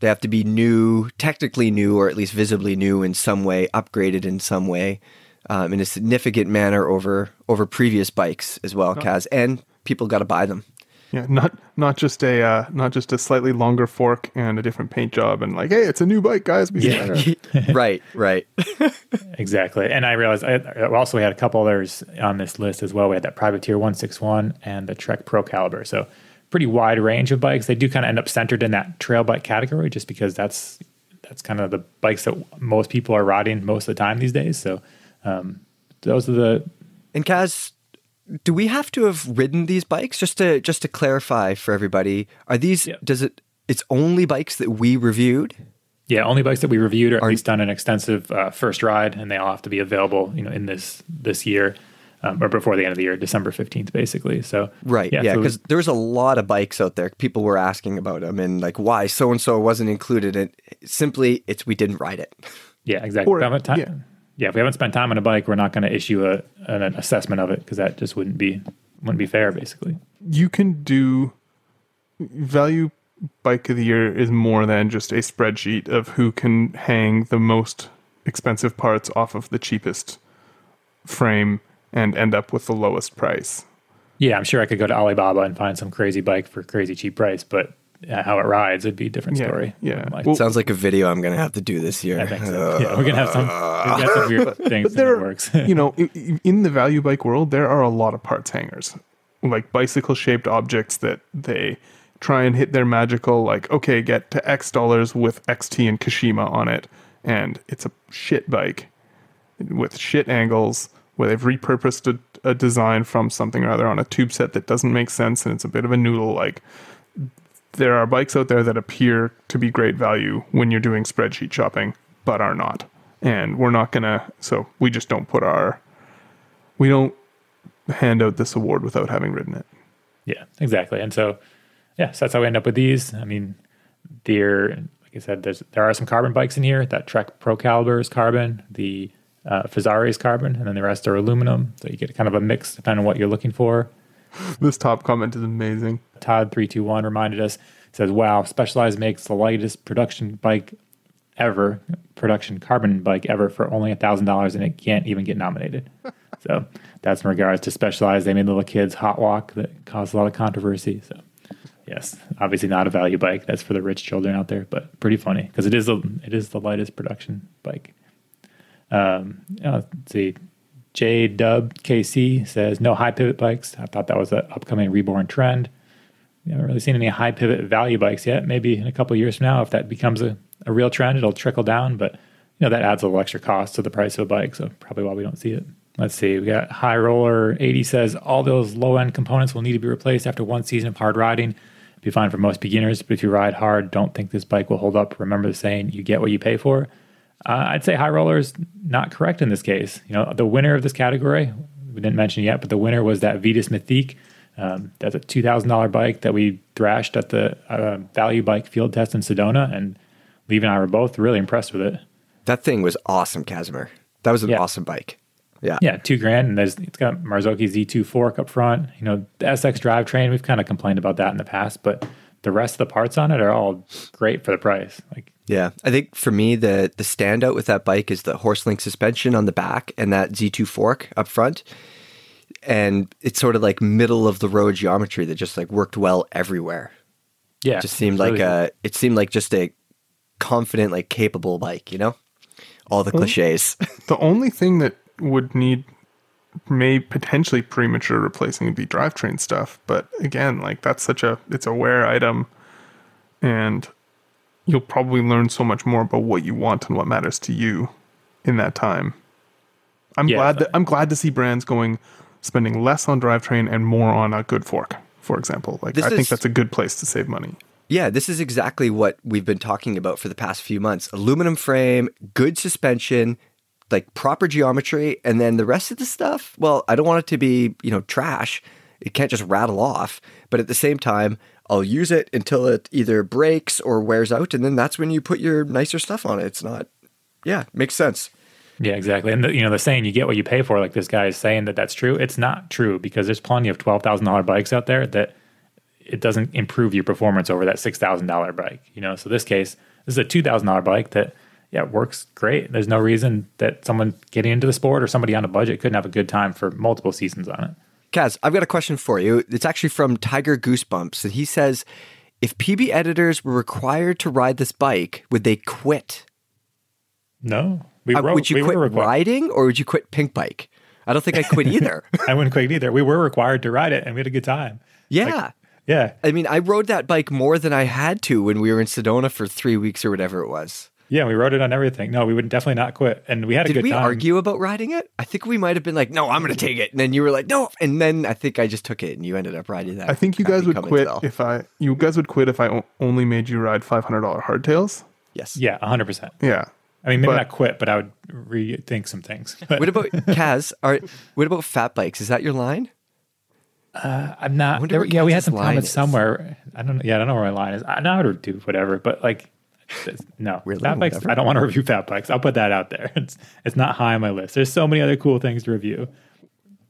they have to be new, technically new, or at least visibly new in some way, upgraded in some way, um, in a significant manner over over previous bikes as well, Kaz. And people got to buy them.
Yeah, not not just a uh, not just a slightly longer fork and a different paint job, and like, hey, it's a new bike, guys. Be
Yeah. <laughs>
right, right. <laughs>
Exactly. And I realized I, I also we had a couple others on this list as well. We had that Privateer 161 and the Trek Pro Caliber. So pretty wide range of bikes. They do kind of end up centered in that trail bike category just because that's that's kind of the bikes that most people are riding most of the time these days. So um, those are the
And Kaz, do we have to have ridden these bikes just to just to clarify for everybody? Are these
Yeah.
does it? It's only bikes that we reviewed.
Yeah, only bikes that we reviewed or at
Are-
least done an extensive uh, first ride, and they all have to be available, you know, in this this year um, or before the end of the year, December fifteenth, basically. So
Right. Yeah.
so-
Because there was a lot of bikes out there. People were asking about them and like why so and so wasn't included. And simply, it's we didn't ride it.
yeah, exactly.
Or-
If we haven't ti-
yeah.
yeah. if we haven't spent time on a bike, we're not going to issue a an, an assessment of it because that just wouldn't be wouldn't be fair, basically.
you can do value bike of the year is more than just a spreadsheet of who can hang the most expensive parts off of the cheapest frame and end up with the lowest price.
Yeah, I'm sure I could go to Alibaba and find some crazy bike for crazy cheap price, but uh, how it rides would be a different
Yeah,
story.
yeah.
Like,
Well-
Sounds like a video I'm going to have to do this year.
I think so. yeah, we're gonna have some, we've got some weird <laughs> things in
there
the works.
you know, <laughs> i- i- in the value bike world, there are a lot of parts hangers, like bicycle shaped objects that they try and hit their magical, like, okay, get to X dollars with XT and Kashima on it. And it's a shit bike with shit angles where they've repurposed a, a design from something or other on a tube set that doesn't make sense and it's a bit of a noodle, like there are bikes out there that appear to be great value when you're doing spreadsheet shopping, but are not. And we're not gonna. So we just don't put our. We don't hand out this award without having ridden it.
Yeah, exactly. And so, yeah, so that's how we end up with these. I mean, they're like I said, there's there are some carbon bikes in here. That Trek Pro Caliber is carbon. The uh, Fezzari is carbon, and then the rest are aluminum. So you get kind of a mix depending on what you're looking for.
This top comment is amazing.
Todd three two one reminded us says, "Wow, Specialized makes the lightest production bike ever, production carbon bike ever for only a thousand dollars, and it can't even get nominated." <laughs> so that's in regards to Specialized. They made little kids hot walk that caused a lot of controversy. So yes, obviously not a value bike. That's for the rich children out there, but pretty funny because it is the it is the lightest production bike. Um, uh, let's see. J Dub KC says no high pivot bikes. I thought that was an upcoming reborn trend. We haven't really seen any high pivot value bikes yet. Maybe in a couple years from now, if that becomes a, a real trend, it'll trickle down. But you know that adds a little extra cost to the price of a bike, so probably why we don't see it. Let's see. We got High Roller 80 says all those low end components will need to be replaced after one season of hard riding. Be fine for most beginners, but if you ride hard, don't think this bike will hold up. Remember the saying, you get what you pay for. Uh, I'd say High Roller is not correct in this case. You know, the winner of this category, we didn't mention yet, but the winner was that Vitus Mythique. Um, that's a two thousand dollar bike that we thrashed at the uh, Value Bike Field Test in Sedona, and Lee and I were both really impressed with it.
That thing was awesome, Kazimer. That was an
Yeah.
awesome bike. Yeah.
Yeah, two grand, and there's it's got Marzocchi Z2 fork up front. You know, the SX drivetrain. We've kind of complained about that in the past, but the rest of the parts on it are all great for the price. Like,
Yeah, I think for me the the standout with that bike is the Horst link suspension on the back and that Z2 fork up front. And it's sort of like middle of the road geometry that just like worked well everywhere.
yeah,
just seemed like
really
a it seemed like just a confident like capable bike, you know? All the clichés. <laughs>
The only thing that would need may potentially premature replacing be drivetrain stuff. But again, like that's such a it's a wear item and you'll probably learn so much more about what you want and what matters to you in that time. I'm
Yeah,
glad that I'm glad to see brands going spending less on drivetrain and more on a good fork, for example. Like I think that's a good place to save money.
Yeah, this is exactly what we've been talking about for the past few months. Aluminum frame, good suspension, like proper geometry, and then the rest of the stuff, well, I don't want it to be, you know, trash. It can't just rattle off, but at the same time, I'll use it until it either breaks or wears out, and then that's when you put your nicer stuff on it. It's not Yeah, makes sense.
Yeah, exactly. And the, you know, the saying "you get what you pay for," like this guy is saying that that's true. It's not true because there's plenty of twelve thousand dollar bikes out there that it doesn't improve your performance over that six thousand dollar bike. You know, so this case, this is a two thousand dollar bike that yeah it works great. There's no reason that someone getting into the sport or somebody on a budget couldn't have a good time for multiple seasons on it.
Kaz, I've got a question for you. It's actually from Tiger Goosebumps, and he says, "If PB editors were required to ride this bike, would they quit?
No, we
Uh, would you
we
quit
required.
riding, or would you quit Pinkbike? I don't think I quit either. <laughs>
I wouldn't quit either. We were required to ride it, and we had a good time.
yeah."
Yeah,
I mean, I rode that bike more than I had to when we were in Sedona for three weeks or whatever it was.
Yeah, we wrote it on everything. No, we would definitely not quit, and we had a
Did
good Did
we
time.
argue about riding it? I think we might have been like, "No, I'm going to take it," and then you were like, "No," and then I think I just took it, and you ended up riding that.
I think you guys would quit if I you guys would quit if I only made you ride five hundred dollar hardtails.
yes.
Yeah, hundred percent.
Yeah.
I mean, maybe
But-
not quit, but I would rethink some things. <laughs> But
What about Kaz? Are what about fat bikes? Is that your line?
Uh, I'm not.
wonder
there-
what
yeah, we had some comments
is.
somewhere. I don't know. Yeah, I don't know where my line is. I know how to do whatever, but like, it's- no,
Really?
fat bikes.
Whatever?
I don't want to review fat bikes. I'll put that out there. <laughs> It's it's not high on my list. There's so many other cool things to review.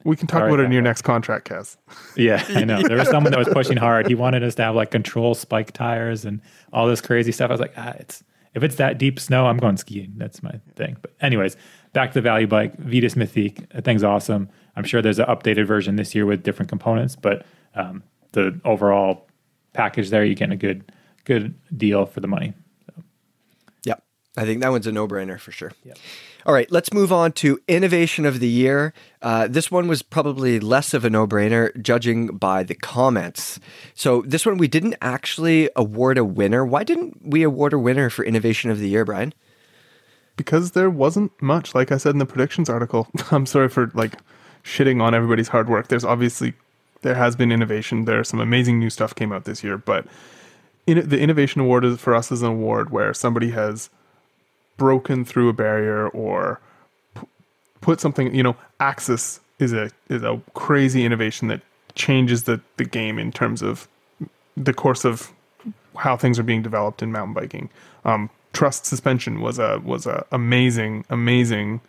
We can talk
All right,
about it in your next contract, Kaz. <laughs>
Yeah, I know. There was someone that was pushing hard. He wanted us to have like control spike tires and all this crazy stuff. I was like, ah, it's if it's that deep snow, I'm going skiing. That's my thing. But anyways, back to the value bike, Vitus Mythique. That thing's awesome. I'm sure there's an updated version this year with different components, but um, the overall package there, you're getting a good good deal for the money.
Yep. I think that one's a no-brainer for sure. All right, let's move on to innovation of the year. Uh, this one was probably less of a no-brainer, judging by the comments. So this one we didn't actually award a winner. Why didn't we award a winner for innovation of the year, Brian?
Because there wasn't much, like I said in the predictions article. <laughs> I'm sorry for like shitting on everybody's hard work. There's obviously there has been innovation. There's some amazing new stuff came out this year, but in, the innovation award is for us is an award where somebody has broken through a barrier or p- put something. You know, AXS is a is a crazy innovation that changes the the game in terms of the course of how things are being developed in mountain biking. Um, Trust suspension was a was a amazing amazing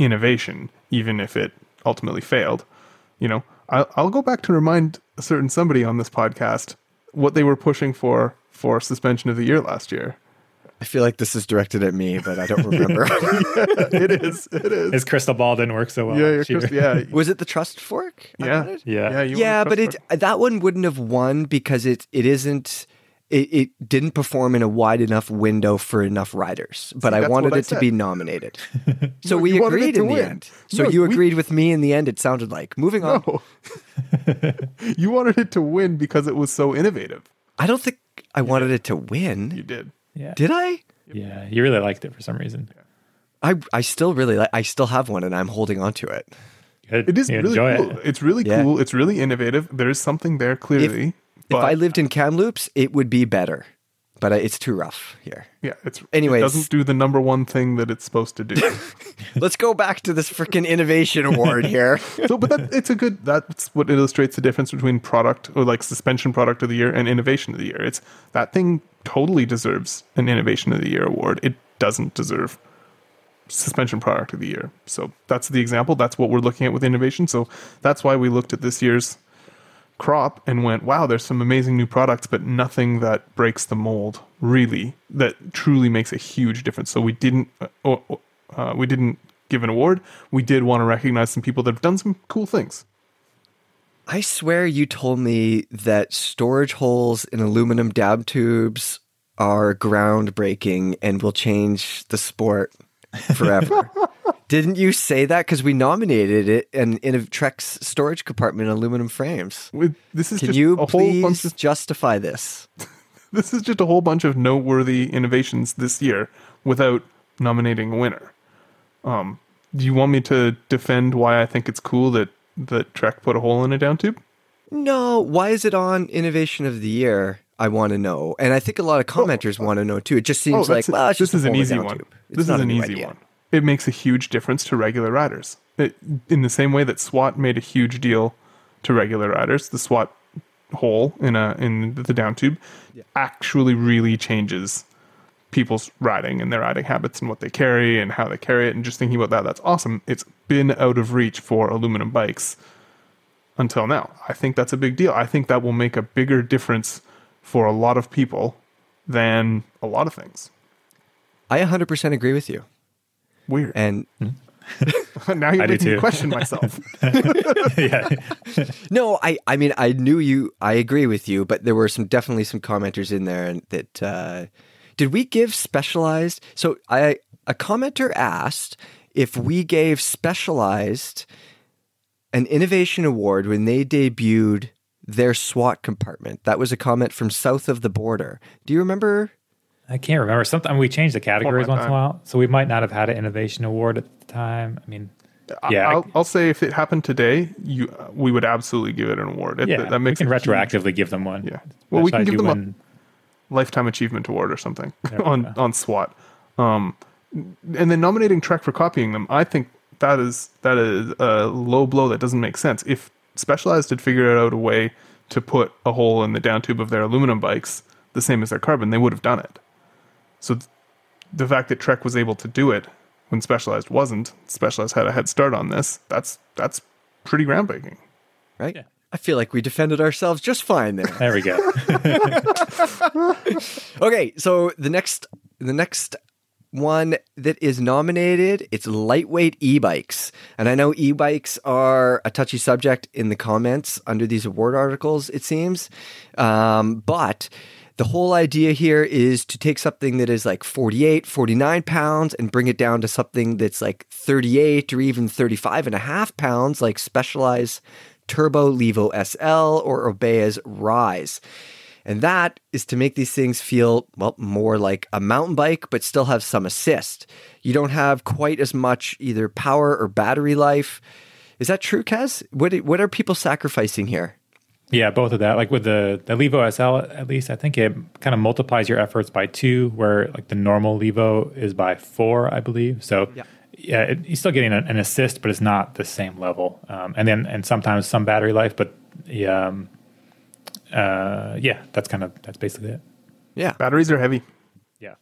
innovation, even if it ultimately failed. You know, I'll, I'll go back to remind a certain somebody on this podcast what they were pushing for for suspension of the year last year.
I feel like this is directed at me, but I don't remember. <laughs>
it is. It is.
His crystal ball didn't work so well.
yeah,
last
you're
year.
Chris- yeah, <laughs>
Was it the Trust Fork?
Yeah.
Yeah.
yeah. You
yeah, but
Trust
it
Fork.
that one wouldn't have won because it it isn't it, it didn't perform in a wide enough window for enough riders. But
See,
I wanted
I
it to be nominated. <laughs> so
No,
we
you wanted it
agreed
to
in the
win.
end. So
No,
you
we-
agreed with me in the end. It sounded like moving on.
No. you wanted it to win because it was so innovative.
I don't think I wanted it to win.
You did.
Yeah.
Did I?
Yeah. You really liked it for some reason.
I I still really like. I still have one, and I'm holding on to it.
Good.
It is
You
really
enjoy
cool.
it.
It's really
Yeah.
cool. It's really innovative. There is something there clearly.
If
but
I lived in Kamloops, it would be better, but it's too rough here.
yeah, it's
Anyways.
it doesn't do the number one thing that it's supposed to do. <laughs>
Let's go back to this freaking innovation award here. <laughs>
so, but that it's a good. That's what illustrates the difference between product or like suspension product of the year and innovation of the year. It's that thing totally deserves an innovation of the year award. It doesn't deserve suspension product of the year. So that's the example. That's what we're looking at with innovation. So that's why we looked at this year's crop and went, wow, there's some amazing new products, but nothing that breaks the mold really that truly makes a huge difference. So we didn't uh, uh, we didn't give an award. We did want to recognize some people that have done some cool things.
I swear you told me that storage holes in aluminum dab tubes are groundbreaking and will change the sport forever. <laughs> Didn't you say that? Because we nominated it in, in a Trek's storage compartment in aluminum frames.
With this is
Can
just
you
a whole bunch
please
of
justify this? <laughs>
this is just a whole bunch of noteworthy innovations this year without nominating a winner. Um, do you want me to defend why I think it's cool that that Trek put a hole in a down tube?
No, why is it on Innovation of the Year? I want to know, and I think a lot of oh. commenters want to know too. It just seems oh, like
that's-
well,
this is an
hole in a
easy one.
tube.
This is an easy
idea.
one. It makes a huge difference to regular riders. It, in the same way that SWAT made a huge deal to regular riders, the SWAT hole in a in the down tube actually really changes people's riding and their riding habits and what they carry and how they carry it and just thinking about that that's awesome it's been out of reach for aluminum bikes until now i think that's a big deal i think that will make a bigger difference for a lot of people than a lot of things
I 100% agree with you.
weird
And <laughs>
now you're
I do
making me
too.
question myself <laughs> <laughs>
yeah.
no, I, I mean, I knew you. I agree with you, but there were some definitely some commenters in there, and that uh, did we give specialized? So I a commenter asked if we gave specialized an innovation award when they debuted their SWAT compartment. That was a comment from south of the border. Do you remember?
I can't remember. Sometimes we changed the categories
my
once in a while, so we might not have had an innovation award at the time. I mean, yeah,
I'll, I'll say if it happened today you we would absolutely give it an award It-
yeah,
that, that makes
we can
a huge
retroactively give them one.
Yeah. Well, we can give them a-
when-
lifetime achievement award or something <laughs> on
go.
on SWAT. Um, and then nominating Trek for copying them, I think that is that is a low blow that doesn't make sense. If Specialized had figured out a way to put a hole in the down tube of their aluminum bikes the same as their carbon, they would have done it. So th- the fact that Trek was able to do it when Specialized wasn't, Specialized had a head start on this. That's that's pretty groundbreaking.
Right.
Yeah.
I feel like we defended ourselves just fine there.
there we go. <laughs>
Okay, so the next the next one that is nominated, it's lightweight e-bikes. And I know e-bikes are a touchy subject in the comments under these award articles, it seems. Um, but the whole idea here is to take something that is like 48, 49 pounds and bring it down to something that's like 38 or even 35 and a half pounds, like Specialized Turbo Levo SL or Orbea's Rise. And that is to make these things feel, well, more like a mountain bike, but still have some assist. You don't have quite as much either power or battery life. Is that true, Kaz? What what are people sacrificing here?
Yeah, both of that. Like with the the Levo SL, at least I think it kind of multiplies your efforts by two, where like the normal Levo is by four, I believe. So
Yeah.
Yeah, it, you're still getting an, an assist, but it's not the same level. Um, and then and sometimes some battery life, but yeah, um, uh, yeah, that's kind of that's basically it.
Yeah,
Batteries are heavy.
Yeah.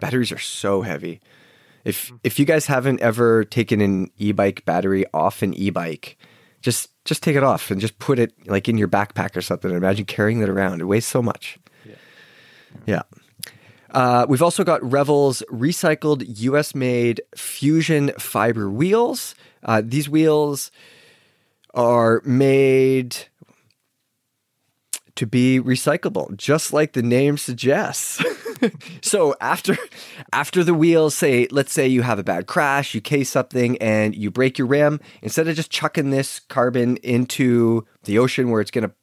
batteries are so heavy. If if you guys haven't ever taken an e-bike battery off an e-bike, just just take it off and just put it like in your backpack or something. Imagine carrying it around. It weighs so much. Yeah. yeah. Uh, we've also got Revel's recycled US made fusion fiber wheels. Uh, these wheels are made to be recyclable, just like the name suggests. <laughs> so after after the wheels say let's say you have a bad crash, you case something and you break your rim, instead of just chucking this carbon into the ocean where it's going to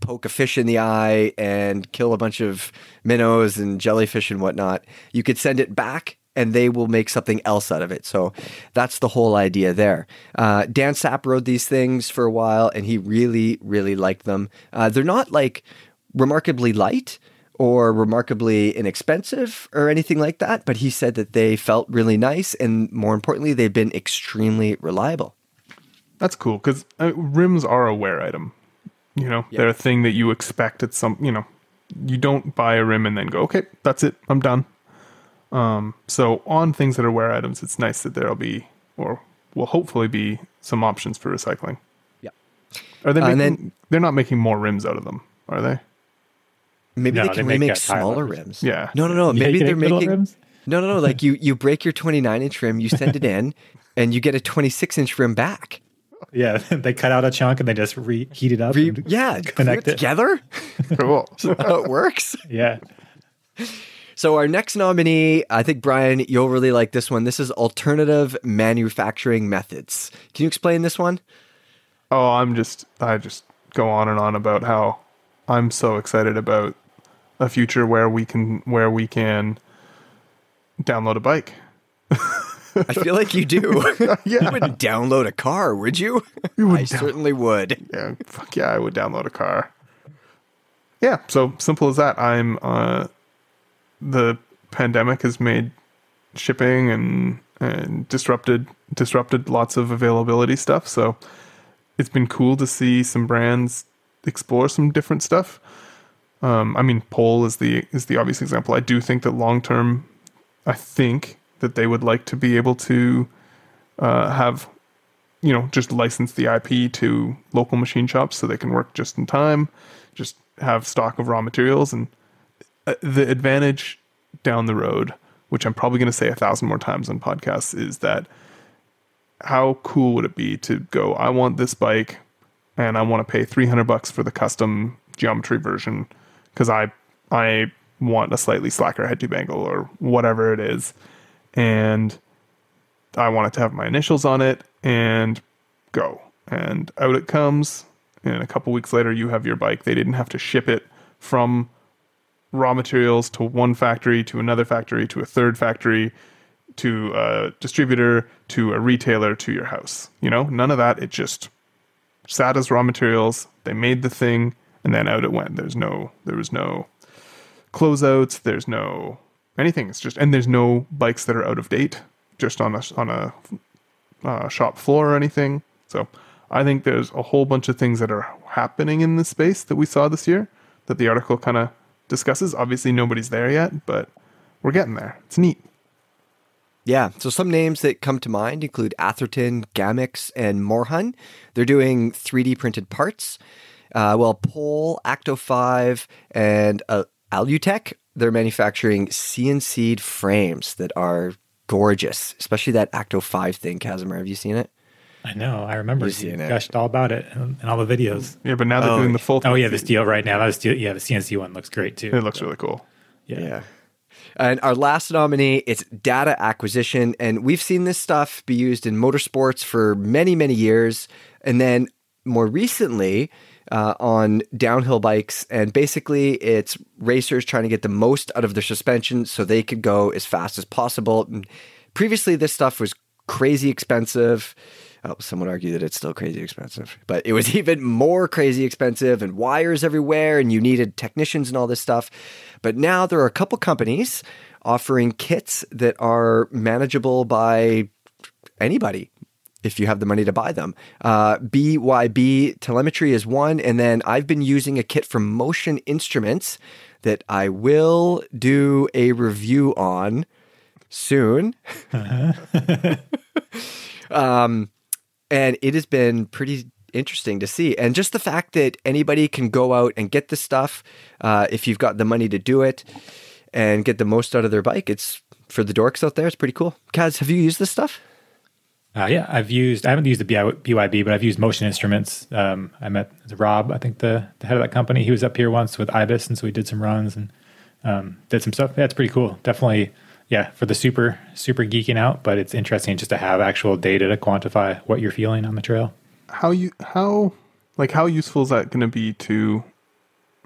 poke a fish in the eye and kill a bunch of minnows and jellyfish and whatnot, you could send it back and they will make something else out of it. So that's the whole idea there. Uh, Dan Sapp rode these things for a while and he really, really liked them. Uh, they're not like remarkably light or remarkably inexpensive or anything like that, but he said that they felt really nice and more importantly, they've been extremely reliable.
That's cool because uh, rims are a wear item. You know, they're a thing that you expect at some. You know, you don't buy a rim and then go, okay, that's it, I'm done. Um, so on things that are wear items, it's nice that there'll be, or will hopefully be, some options for recycling.
Yeah.
Are they
Uh,
making?
and then-
they're not making more rims out of them, are they?
Maybe
No,
they
they
can
make,
remake
uh,
smaller
levers.
rims.
Yeah.
No, no, no.
Yeah,
Maybe
you
they're making.
rims?
No, no, no. Like you, you break your 29 inch rim, you send it in, and you get a 26 inch rim back.
Yeah, <laughs> they cut out a chunk and they just reheat it up.
Re-
and
yeah,
connect
put it
it.
together. <laughs>
Cool.
How it <laughs> works.
Yeah.
So our next nominee, I think Brian, you'll really like this one. This is alternative manufacturing methods. Can you explain this one?
Oh, I'm just I just go on and on about how I'm so excited about a future where we can where we can download a bike.
I feel like you do. <laughs>
Yeah. <laughs>
You wouldn't download a car, would you?
You would
I
down-
certainly would.
Yeah, fuck yeah, I would download a car. Yeah, so simple as that. I'm uh the pandemic has made shipping and and disrupted disrupted lots of availability stuff. So it's been cool to see some brands explore some different stuff. Um, I mean, Pole is the is the obvious example. I do think that long term, I think that they would like to be able to uh, have, you know, just license the IP to local machine shops so they can work just in time, just have stock of raw materials, and uh, the advantage down the road, which I'm probably going to say a thousand more times on podcasts, is that how cool would it be to go? I want this bike, and I want to pay 300 bucks for the custom geometry version because I I want a slightly slacker head tube angle or whatever it is, and I want it to have my initials on it and go. And out it comes. And a couple weeks later, you have your bike. They didn't have to ship it from raw materials to one factory, to another factory, to a third factory, to a distributor, to a retailer, to your house. You know, none of that. It just sat as raw materials. They made the thing, and then out it went. There's no, there was no closeouts. There's no anything. It's just, and there's no bikes that are out of date, just on a on a uh, shop floor or anything. So I think there's a whole bunch of things that are happening in this space that we saw this year that the article kind of discusses. Obviously, nobody's there yet, but we're getting there. It's neat.
Yeah. So some names that come to mind include Atherton, Gamix, and Morhun. They're doing 3D printed parts. Uh, well, Pole, Actofive, and uh, Alutech, they're manufacturing CNC'd frames that are gorgeous, especially that Actofive thing, Kazimer. Have you seen it?
I know. I remember
You've
you
it.
gushed all about it and, and all the videos.
Yeah, but now they're
Oh,
doing the oh, full.
Oh yeah, the
3D.
steel right now. That steel, yeah, the CNC one looks great too.
It looks really cool.
Yeah.
And our last nominee, it's data acquisition. And we've seen this stuff be used in motorsports for many, many years. And then more recently, uh, on downhill bikes. And basically, it's racers trying to get the most out of their suspension so they could go as fast as possible. And previously, this stuff was crazy expensive. Oh, some would argue that it's still crazy expensive, but it was <laughs> even more crazy expensive and wires everywhere, and you needed technicians and all this stuff. But now there are a couple companies offering kits that are manageable by anybody if you have the money to buy them. Uh, BYB telemetry is one, and then I've been using a kit from Motion Instruments that I will do a review on soon. <laughs> um, and it has been pretty interesting to see. And just the fact that anybody can go out and get the stuff uh, if you've got the money to do it and get the most out of their bike, it's for the dorks out there. It's pretty cool. Kaz, have you used this stuff?
Uh, yeah, I've used. I haven't used the BYB, but I've used Motion Instruments. Um, I met Rob, I think the, the head of that company. He was up here once with Ibis, and so we did some runs and um, did some stuff. Yeah, it's pretty cool. Definitely, yeah, for the super super geeking out, but it's interesting just to have actual data to quantify what you're feeling on the trail.
How you how like how useful is that going to be to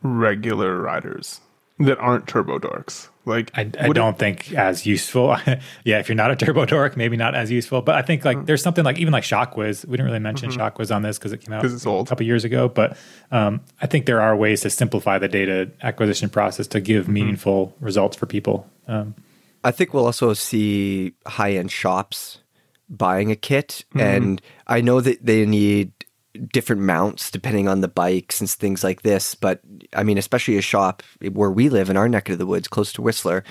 regular riders that aren't turbo dorks? Like,
I, I don't it, think as useful. <laughs> yeah, if you're not a turbo dork, maybe not as useful. But I think like mm. there's something like even like ShockWiz. We didn't really mention mm-hmm. ShockWiz on this because it came out
it's old.
a couple years ago. But um, I think there are ways to simplify the data acquisition process to give mm-hmm. meaningful results for people. Um,
I think we'll also see high end shops buying a kit, mm-hmm. and I know that they need different mounts depending on the bikes and things like this. But I mean, especially a shop where we live in our neck of the woods, close to Whistler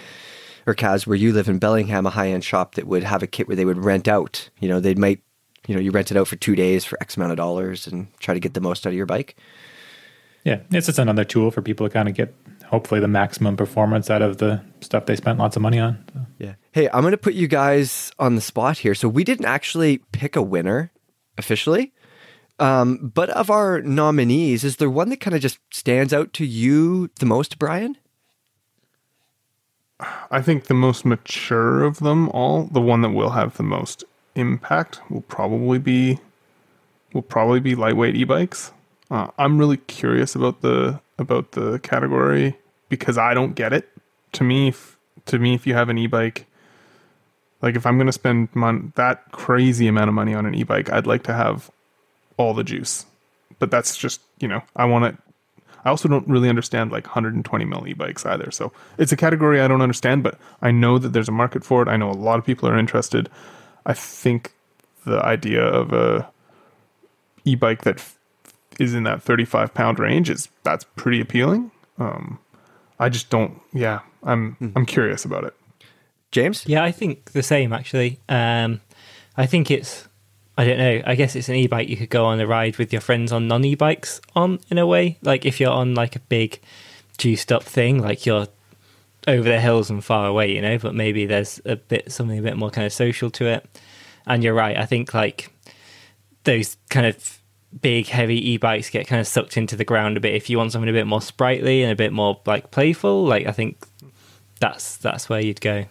or Kaz, where you live in Bellingham, a high end shop that would have a kit where they would rent out. You know, they might, you know, you rent it out for two days for X amount of dollars and try to get the most out of your bike.
Yeah, it's just another tool for people to kind of get hopefully the maximum performance out of the stuff they spent lots of money on. So.
Yeah. Hey, I'm going to put you guys on the spot here. So we didn't actually pick a winner officially. Um, but of our nominees, is there one that kind of just stands out to you the most, Brian?
I think the most mature of them all, the one that will have the most impact, will probably be will probably be lightweight e-bikes. Uh, I'm really curious about the about the category because I don't get it. To me, if, to me, if you have an e-bike, like if I'm going to spend mon- that crazy amount of money on an e-bike, I'd like to have all the juice. But that's just, you know, I want it. I also don't really understand like 120 mil e-bikes either. So it's a category I don't understand, but I know that there's a market for it. I know a lot of people are interested. I think the idea of a e-bike that f- is in that 35 pound range is that's pretty appealing. Um, I just don't. Yeah, I'm mm. I'm curious about it.
James?
Yeah, I think the same actually. Um, I think it's I don't know. I guess it's an e-bike you could go on a ride with your friends on non-e-bikes on in a way. Like if you're on like a big juiced up thing, like you're over the hills and far away, you know. But maybe there's a bit something a bit more kind of social to it. And you're right. I think like those kind of big heavy e-bikes get kind of sucked into the ground a bit. If you want something a bit more sprightly and a bit more like playful, like I think that's that's where you'd go.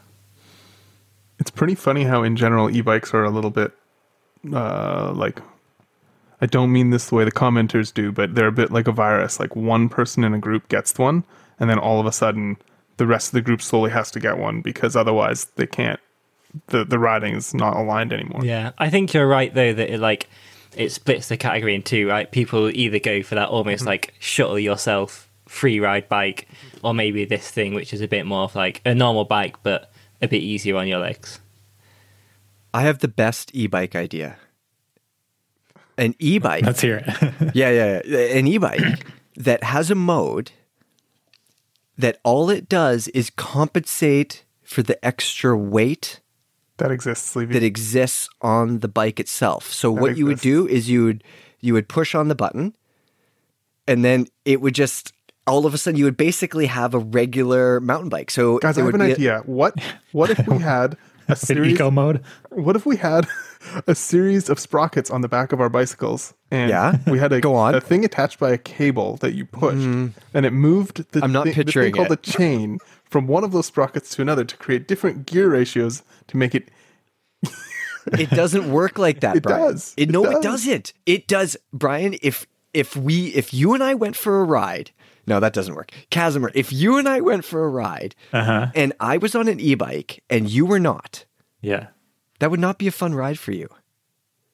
It's pretty funny how in general e-bikes are a little bit uh, like I don't mean this the way the commenters do, but they're a bit like a virus. Like one person in a group gets one, and then all of a sudden the rest of the group slowly has to get one because otherwise they can't. The the riding is not aligned anymore.
Yeah, I think you're right though that it like it splits the category in two. Right, people either go for that almost mm-hmm. like shuttle yourself free ride bike, or maybe this thing which is a bit more of like a normal bike but a bit easier on your legs.
I have the best e-bike idea. An e-bike.
Let's hear
it. <laughs> yeah, yeah, yeah. An e-bike that has a mode that all it does is compensate for the extra weight
that exists Levy.
that exists on the bike itself. So that what exists. you would do is you would you would push on the button and then it would just all of a sudden you would basically have a regular mountain bike. So
guys, I have an idea. what what if we <laughs> had a <laughs> series,
eco mode.
What if we had a series of sprockets on the back of our bicycles, and
yeah,
we had a,
Go on.
a thing attached by a cable that you pushed, mm. and it moved the,
I'm not
thing,
picturing
the thing called
it.
the chain from one of those sprockets to another to create different gear ratios to make it.
it doesn't work like that, <laughs>
it
Brian.
Does.
It, no,
does.
it doesn't. It does, Brian. If if we if you and I went for a ride no, that doesn't work. Kazimer, if you and I went for a ride
uh-huh.
and I was on an e bike and you were not,
yeah.
That would not be a fun ride for you.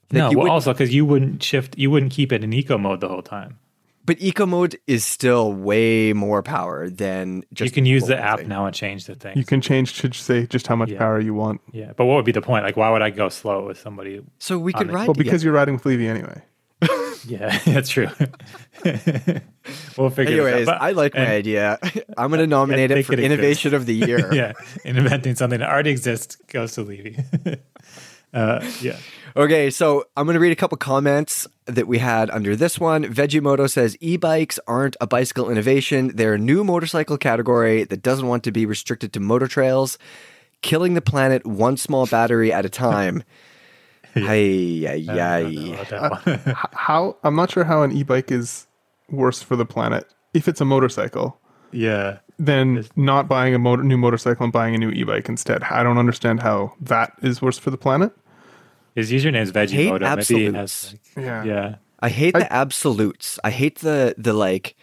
That
no,
you
well, also because you wouldn't shift, you wouldn't keep it in eco mode the whole time.
But eco mode is still way more power than just
you can use the
full
app
thing.
now and change the thing.
You can change to say just how much
Yeah.
power you want.
yeah, but what would be the point? Like, why would I go slow with somebody?
So we could ride
Well, because
together.
you're riding with Levy anyway.
Yeah, <laughs> that's true. <laughs> we'll figure.
Anyways,
this out. But-
I like my
and-
idea. <laughs> I'm going to nominate it for
it
innovation of the year.
yeah, and inventing something that already exists goes to Levy. uh, yeah.
Okay, so I'm going to read a couple comments that we had under this one. Vegimoto says e-bikes aren't a bicycle innovation. They're a new motorcycle category that doesn't want to be restricted to motor trails, killing the planet one small battery at a time. <laughs> Hey, ay,
I don't know
ay.
about that uh, one.
H- how I'm not sure how an e-bike is worse for the planet if it's a motorcycle
yeah.
than not buying a motor, new motorcycle and buying a new e-bike instead. I don't understand how that is worse for the planet.
His username is
hate
Vegimoto. Maybe he
absolutes.
has.
Yeah.
Yeah.
I hate the absolutes. I hate the the like.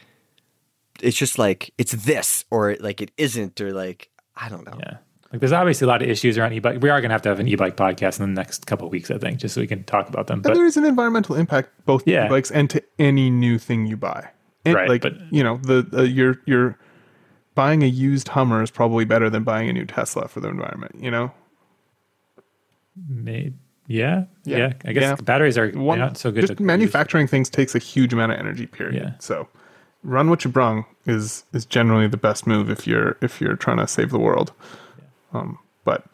It's just like it's this or like it isn't or like I don't know.
Yeah. Like there's obviously a lot of issues around e-bike. We are going to have to have an e-bike podcast in the next couple of weeks, I think, just so we can talk about them.
And
But
there is an environmental impact both to e-bikes and to any new thing you buy. And
Right,
like
but-
you know, the, the you're you're buying a used Hummer is probably better than buying a new Tesla for the environment, you know?
maybe, yeah,
Yeah.
yeah, I guess
Yeah.
batteries are
One,
not so good.
just manufacturing things takes a huge amount of energy period.
Yeah.
So run what you brung is is generally the best move if you're if you're trying to save the world. Um, but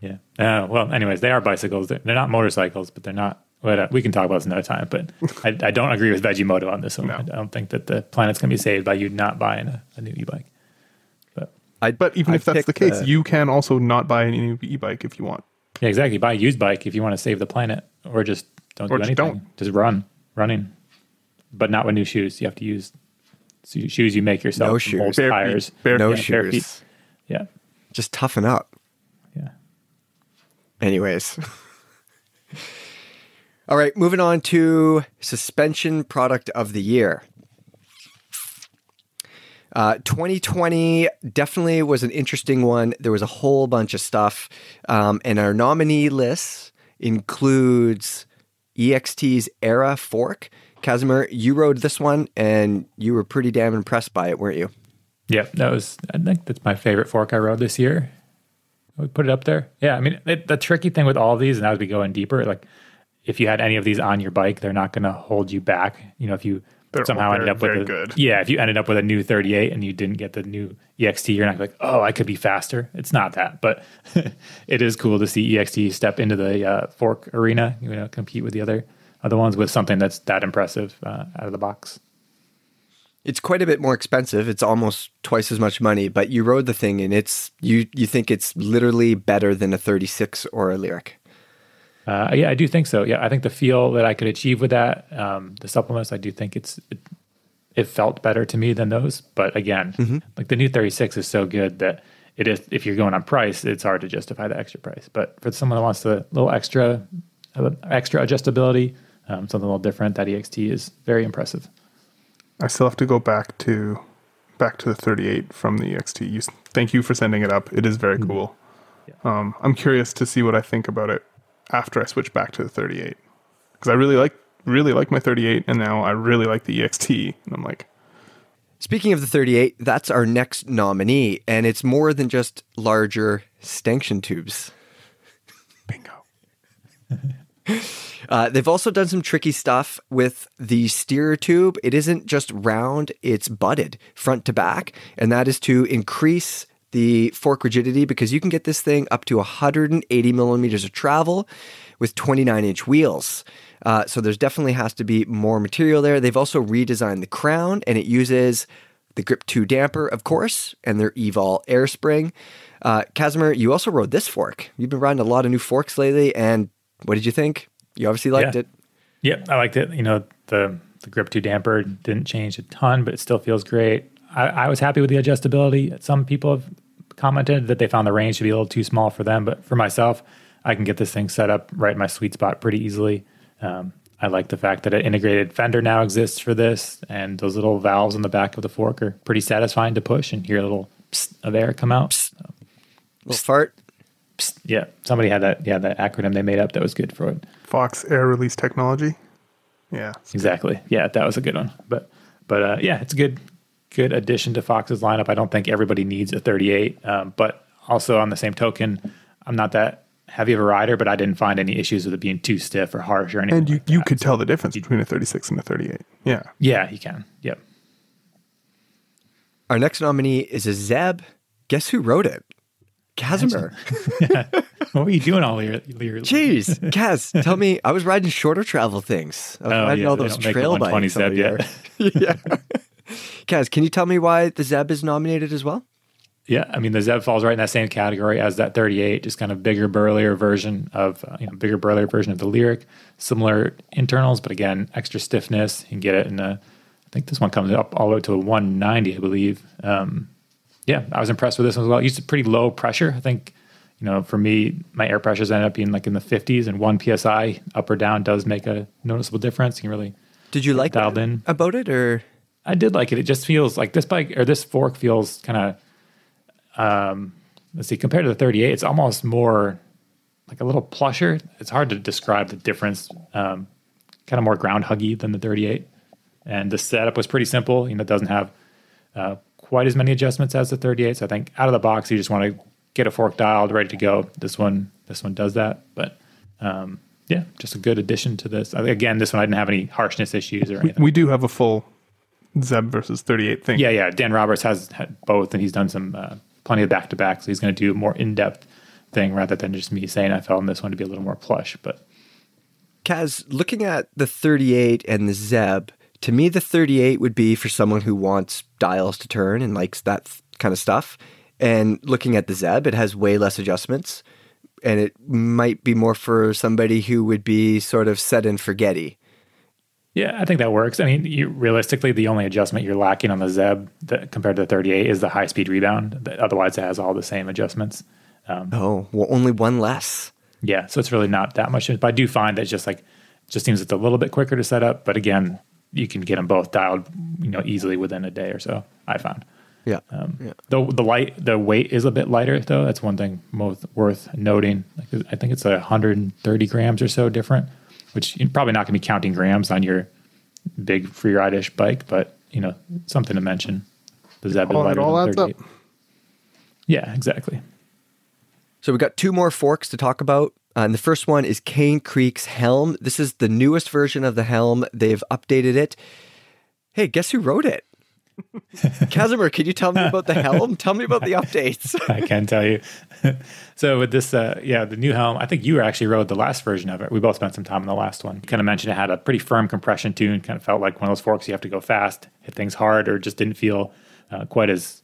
Yeah. Uh, well, anyways, they are bicycles. They're, they're not motorcycles, but they're not. But uh, we can talk about this another time. But I, I don't agree with Vegimoto on this one.
No.
I don't think that the planet's going to be saved by you not buying a, a new e-bike. But
I,
but even
I
if that's the case,
the-
you can also not buy any new e-bike if you want.
yeah, exactly. Buy a used bike if you want to save the planet, or just don't
Or
do
just
anything.
don't.
Just run, running, but not with new shoes. You have to use so- shoes you make yourself.
No shoes.
Bare feet. Bare
no
yeah, bare feet.
shoes.
Yeah,
Just toughen up.
yeah.
Anyways. <laughs> All right, moving on to suspension product of the year. Uh, 2020 definitely was an interesting one. There was a whole bunch of stuff. Um, and our nominee list includes EXT's Era Fork. Kazimer, you rode this one and you were pretty damn impressed by it, weren't you?
Yeah, that was. I think that's my favorite fork I rode this year. We put it up there. Yeah, I mean, it, the tricky thing with all of these, and as we go in deeper, like if you had any of these on your bike, they're not going to hold you back. You know, if you
They're
somehow
all
ended up with
very
a,
good.
yeah, if you ended up with a new 38 and you didn't get the new EXT, you're not like, oh, I could be faster. It's not that, but <laughs> it is cool to see EXT step into the uh, fork arena. You know, compete with the other other ones with something that's that impressive uh, out of the box.
It's quite a bit more expensive. It's almost twice as much money, but you rode the thing and it's you you think it's literally better than a 36 or a Lyrik.
Uh, yeah, I do think so. Yeah, I think the feel that I could achieve with that, um, the supplements, I do think it's it, it felt better to me than those. But again, like the new 36 is so good that it is. If you're going on price, it's hard to justify the extra price. But for someone that wants the little extra, uh, extra adjustability, um, something a little different, that EXT is very impressive.
I still have to go back to back to the 38 from the EXT. You, thank you for sending it up. It is very cool. Um, I'm curious to see what I think about it after I switch back to the 38 because I really like really like my 38, and now I really like the EXT. And I'm like,
Speaking of the 38, that's our next nominee, and it's more than just larger stanchion tubes.
bingo. <laughs>
Uh, they've also done some tricky stuff with the steerer tube. It isn't just round, it's butted front to back, and that is to increase the fork rigidity because you can get this thing up to 180 millimeters of travel with 29 inch wheels. Uh, so there's definitely has to be more material there. They've also redesigned the crown and it uses the Grip 2 damper, of course, and their Evol air spring. Uh, Kazimer, you also rode this fork. You've been riding a lot of new forks lately, and what did you think? You obviously liked
Yeah.
it.
Yep, I liked it. You know, the the grip two damper didn't change a ton, but it still feels great. I, I was happy with the adjustability. Some people have commented that they found the range to be a little too small for them, but for myself, I can get this thing set up right in my sweet spot pretty easily. Um, I like the fact that an integrated fender now exists for this, and those little valves on the back of the fork are pretty satisfying to push and hear a little psst of air come out.
Little fart.
Yeah, somebody had that. Yeah, that acronym they made up that was good for it.
Fox Air Release Technology. Yeah.
Exactly. Yeah, that was a good one. But but uh, yeah, it's a good good addition to Fox's lineup. I don't think everybody needs a 38, um, but also on the same token, I'm not that heavy of a rider, but I didn't find any issues with it being too stiff or harsh or anything.
And you,
like
you
that.
could tell the difference between a 36 and a 38. Yeah.
Yeah, you can. Yep.
Our next nominee is a Zeb. Guess who wrote it? Kazimer. <laughs>
What were you doing all year?
Jeez, <laughs> Kaz, tell me, I was riding shorter travel things. I was
Oh,
riding
yeah,
all those trail
120
bikes.
Zeb yet.
yeah. <laughs> Kaz, can you tell me why the Zeb is nominated as well?
Yeah, I mean the Zeb falls right in that same category as that 38, just kind of bigger, burlier version of uh, you know bigger, burlier version of the Lyrik. Similar internals, but again, extra stiffness. You can get it in a. I think this one comes up all the way to a 190, I believe. Um, yeah, I was impressed with this one as well. It used pretty low pressure. I think you know for me, my air pressures ended up being like in the 50s, and one psi up or down does make a noticeable difference. You can really
Did you like
Dialed in.
about it or
I did like it. It just feels like this bike or this fork feels kind of, um, let's see, compared to the 38, it's almost more like a little plusher. It's hard to describe the difference. Um, kind of more ground huggy than the 38. And the setup was pretty simple. You know, it doesn't have uh, quite as many adjustments as the 38. So I think out of the box, you just want to get a fork dialed, ready to go. This one, this one does that. But um, yeah, just a good addition to this. Again, this one I didn't have any harshness issues or anything.
We do have a full Zeb versus 38 thing.
Yeah, yeah. Dan Roberts has had both, and he's done some uh, plenty of back to back. So he's going to do a more in depth thing rather than just me saying I found this one to be a little more plush. But
Kaz, looking at the 38 and the Zeb, to me, the 38 would be for someone who wants dials to turn and likes that th- kind of stuff. And looking at the Zeb, it has way less adjustments. And it might be more for somebody who would be sort of set and forgetty.
yeah, I think that works. I mean, you, realistically, the only adjustment you're lacking on the Zeb that, compared to the 38 is the high speed rebound. Otherwise, it has all the same adjustments.
Um, oh, well, only one less.
Yeah, so it's really not that much. But I do find that it's just like, just seems it's a little bit quicker to set up. But again, you can get them both dialed, you know, easily within a day or so. I found.
Yeah.
Um,
yeah.
The the light the weight is a bit lighter though. That's one thing most worth noting. Like, I think it's a 130 grams or so different, which you're probably not going to be counting grams on your big free ride-ish bike, but you know something to mention. The Zeb is
All- it
lighter
all
than
adds up.
Yeah, exactly.
So we got two more forks to talk about. Uh, and the first one is Cane Creek's helm. This is the newest version of the helm. They've updated it. Hey, guess who wrote it? <laughs> Kazimer, can you tell me about the helm? Tell me about the updates. <laughs>
I can tell you. <laughs> so with this, uh, yeah, the new helm, I think you actually rode the last version of it. We both spent some time on the last one. Kind of mentioned it had a pretty firm compression tune. Kind of felt like one of those forks you have to go fast, hit things hard, or just didn't feel uh, quite as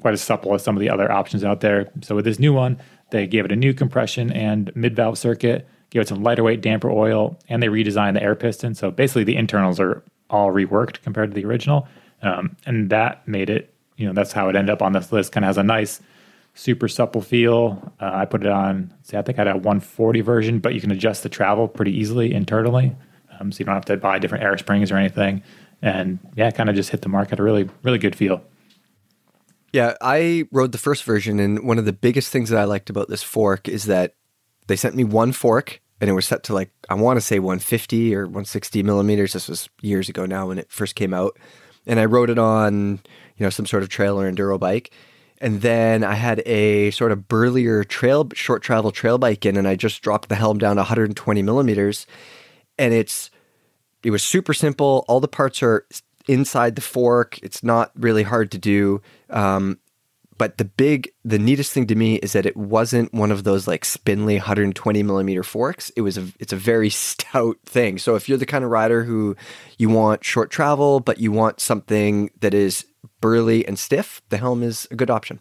quite as supple as some of the other options out there. So with this new one, they gave it a new compression and mid valve circuit, gave it some lighter weight damper oil, and they redesigned the air piston. So basically, the internals are all reworked compared to the original, um, and that made it. You know, that's how it ended up on this list. Kind of has a nice, super supple feel. Uh, I put it on. See, I think I had a 140 version, but you can adjust the travel pretty easily internally, um, so you don't have to buy different air springs or anything. And yeah, kind of just hit the mark at a really, really good feel.
Yeah, I rode the first version, and one of the biggest things that I liked about this fork is that they sent me one fork, and it was set to like I want to say 150 or 160 millimeters. This was years ago now when it first came out, and I rode it on you know some sort of trail or enduro bike, and then I had a sort of burlier trail short travel trail bike in, and I just dropped the helm down to 120 millimeters, and it's it was super simple. All the parts are inside the fork. It's not really hard to do. Um, but the big, the neatest thing to me is that it wasn't one of those like spindly 120 millimeter forks. It was a, it's a very <laughs> stout thing. So if you're the kind of rider who you want short travel, but you want something that is burly and stiff, the helm is a good option.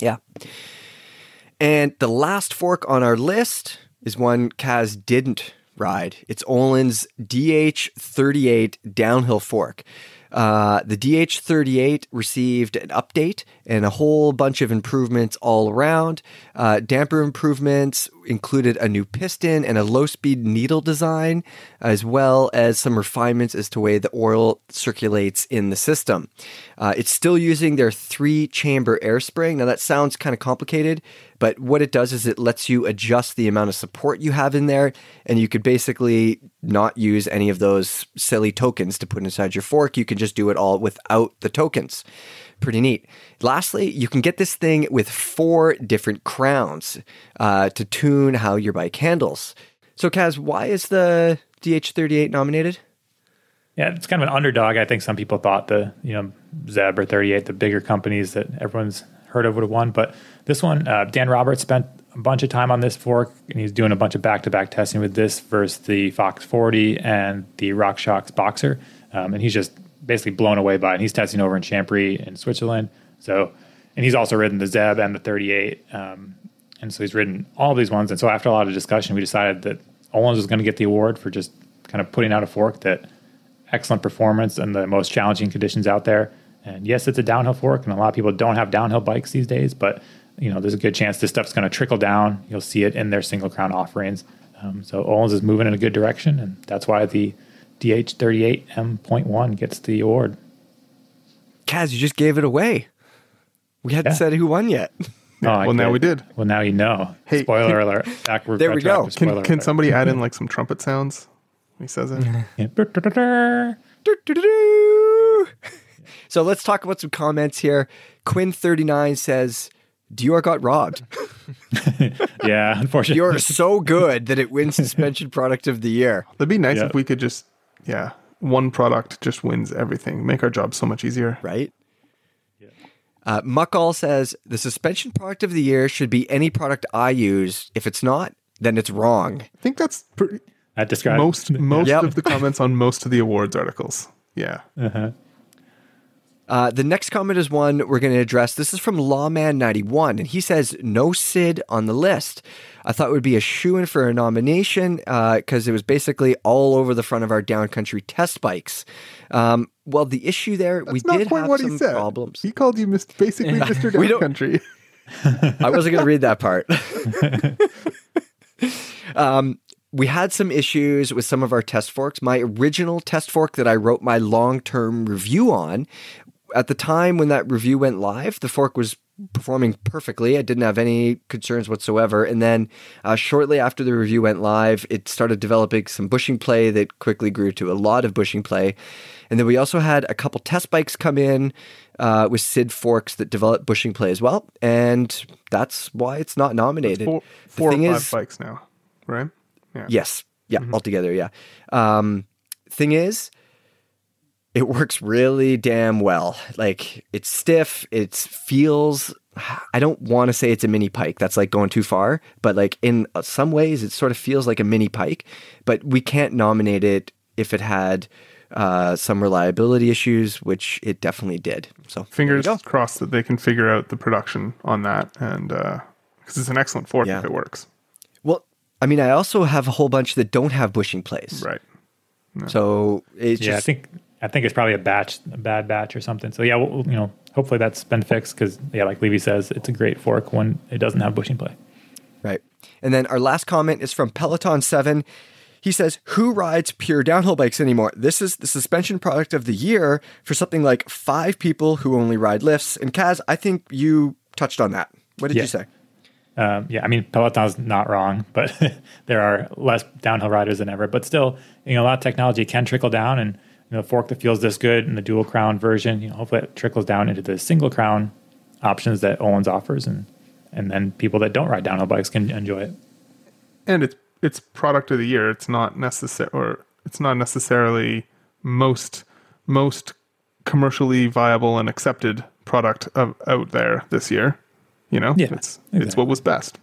Yeah. And the last fork on our list is one Kaz didn't ride. It's Öhlins DH38 downhill fork. Uh, the DH38 received an update and a whole bunch of improvements all around. Uh, damper improvements. Included a new piston and a low speed needle design, as well as some refinements as to way the oil circulates in the system. Uh, it's still using their three chamber air spring. Now, that sounds kind of complicated, but what it does is it lets you adjust the amount of support you have in there, and you could basically not use any of those silly tokens to put inside your fork. You can just do it all without the tokens. Pretty neat. Lastly, you can get this thing with four different crowns uh, to tune how your bike handles. So, Kaz, why is the DH38 nominated?
Yeah, it's kind of an underdog. I think some people thought the you know Zeb or 38, the bigger companies that everyone's heard of would have won, but this one, uh, Dan Roberts spent a bunch of time on this fork, and he's doing a bunch of back-to-back testing with this versus the Fox 40 and the RockShox BoXXer, um, and he's just basically blown away by. And he's testing over in Champéry in Switzerland. So, and he's also ridden the Zeb and the 38. Um, and so he's ridden all these ones. And so after a lot of discussion, we decided that Öhlins was going to get the award for just kind of putting out a fork that excellent performance and the most challenging conditions out there. And yes, it's a downhill fork, and a lot of people don't have downhill bikes these days, but you know, there's a good chance this stuff's going to trickle down. You'll see it in their single crown offerings. Um, so Öhlins is moving in a good direction, and that's why the DH38M.1 gets the award.
Kaz, you just gave it away. We hadn't
Yeah.
said who won yet. <laughs>
Oh, I
well, now we did.
Well, now you know.
Hey,
spoiler
can-
alert. Backward
There we go.
Can can somebody add in like some trumpet sounds? when He says it. <laughs> <laughs>
So let's talk about some comments here. Quinn39 says, Deore got robbed.
yeah, unfortunately.
Deore is so good that it wins suspension product of the year.
It'd be nice
Yeah.
if we could just, yeah, one product just wins everything. Make our job so much easier.
right? Uh, Muckall says the suspension product of the year should be any product I use. If it's not, then it's wrong.
I think that's pretty,
that describes
most most
Yep.
of the comments on most of the awards articles. Yeah.
Uh, the next comment is one we're going to address. This is from Lawman91, and he says, No SID on the list. I thought it would be a shoe in for a nomination because it was basically all over the front of our downcountry test bikes. Um, well, the issue there, we
That's not
did
quite
have
what
some
he said.
problems.
He called you mis- basically Mr. <laughs>
We don't- <laughs>
Downcountry.
I wasn't going to read that part. <laughs> um, we had some issues with some of our test forks. My original test fork that I wrote my long term review on, at the time when that review went live, the fork was performing perfectly. I didn't have any concerns whatsoever. And then uh, shortly after the review went live, it started developing some bushing play that quickly grew to a lot of bushing play. And then we also had a couple test bikes come in uh, with SID forks that developed bushing play as well. And that's why it's not nominated.
Four,
The
four or five
is-
bikes now, right? Yeah.
Yes. Yeah. Altogether. Yeah. Um, thing is, it works really damn well. Like it's stiff. It feels. I don't want to say it's a mini pike. That's like going too far. But like in uh, some ways, it sort of feels like a mini pike. But we can't nominate it if it had uh, some reliability issues, which it definitely did. So
Fingers
there you go.
crossed that they can figure out the production on that, and because it's an excellent fork
Yeah.
if it works.
Well, I mean, I also have a whole bunch that don't have bushing plays.
Right.
So it's
Yeah, I
just
think I think it's probably a batch, a bad batch or something. So yeah, well, you know, hopefully that's been fixed because yeah, like Levy says, it's a great fork when it doesn't have bushing play.
Right. And then our last comment is from Peloton7. He says, Who rides pure downhill bikes anymore? This is the suspension product of the year for something like five people who only ride lifts. And Kaz, I think you touched on that. What did
Yeah.
you say?
Um, yeah, I mean Peloton's not wrong, but <laughs> there are less downhill riders than ever. But still, you know, a lot of technology can trickle down, and you know, fork that feels this good in the dual crown version, you know, hopefully it trickles down into the single crown options that Öhlins offers, and and then people that don't ride downhill bikes can enjoy it.
and it's it's product of the year. It's not necessary, or it's not necessarily most most commercially viable and accepted product of, out there this year. You know,
Yeah,
it's it's what was best.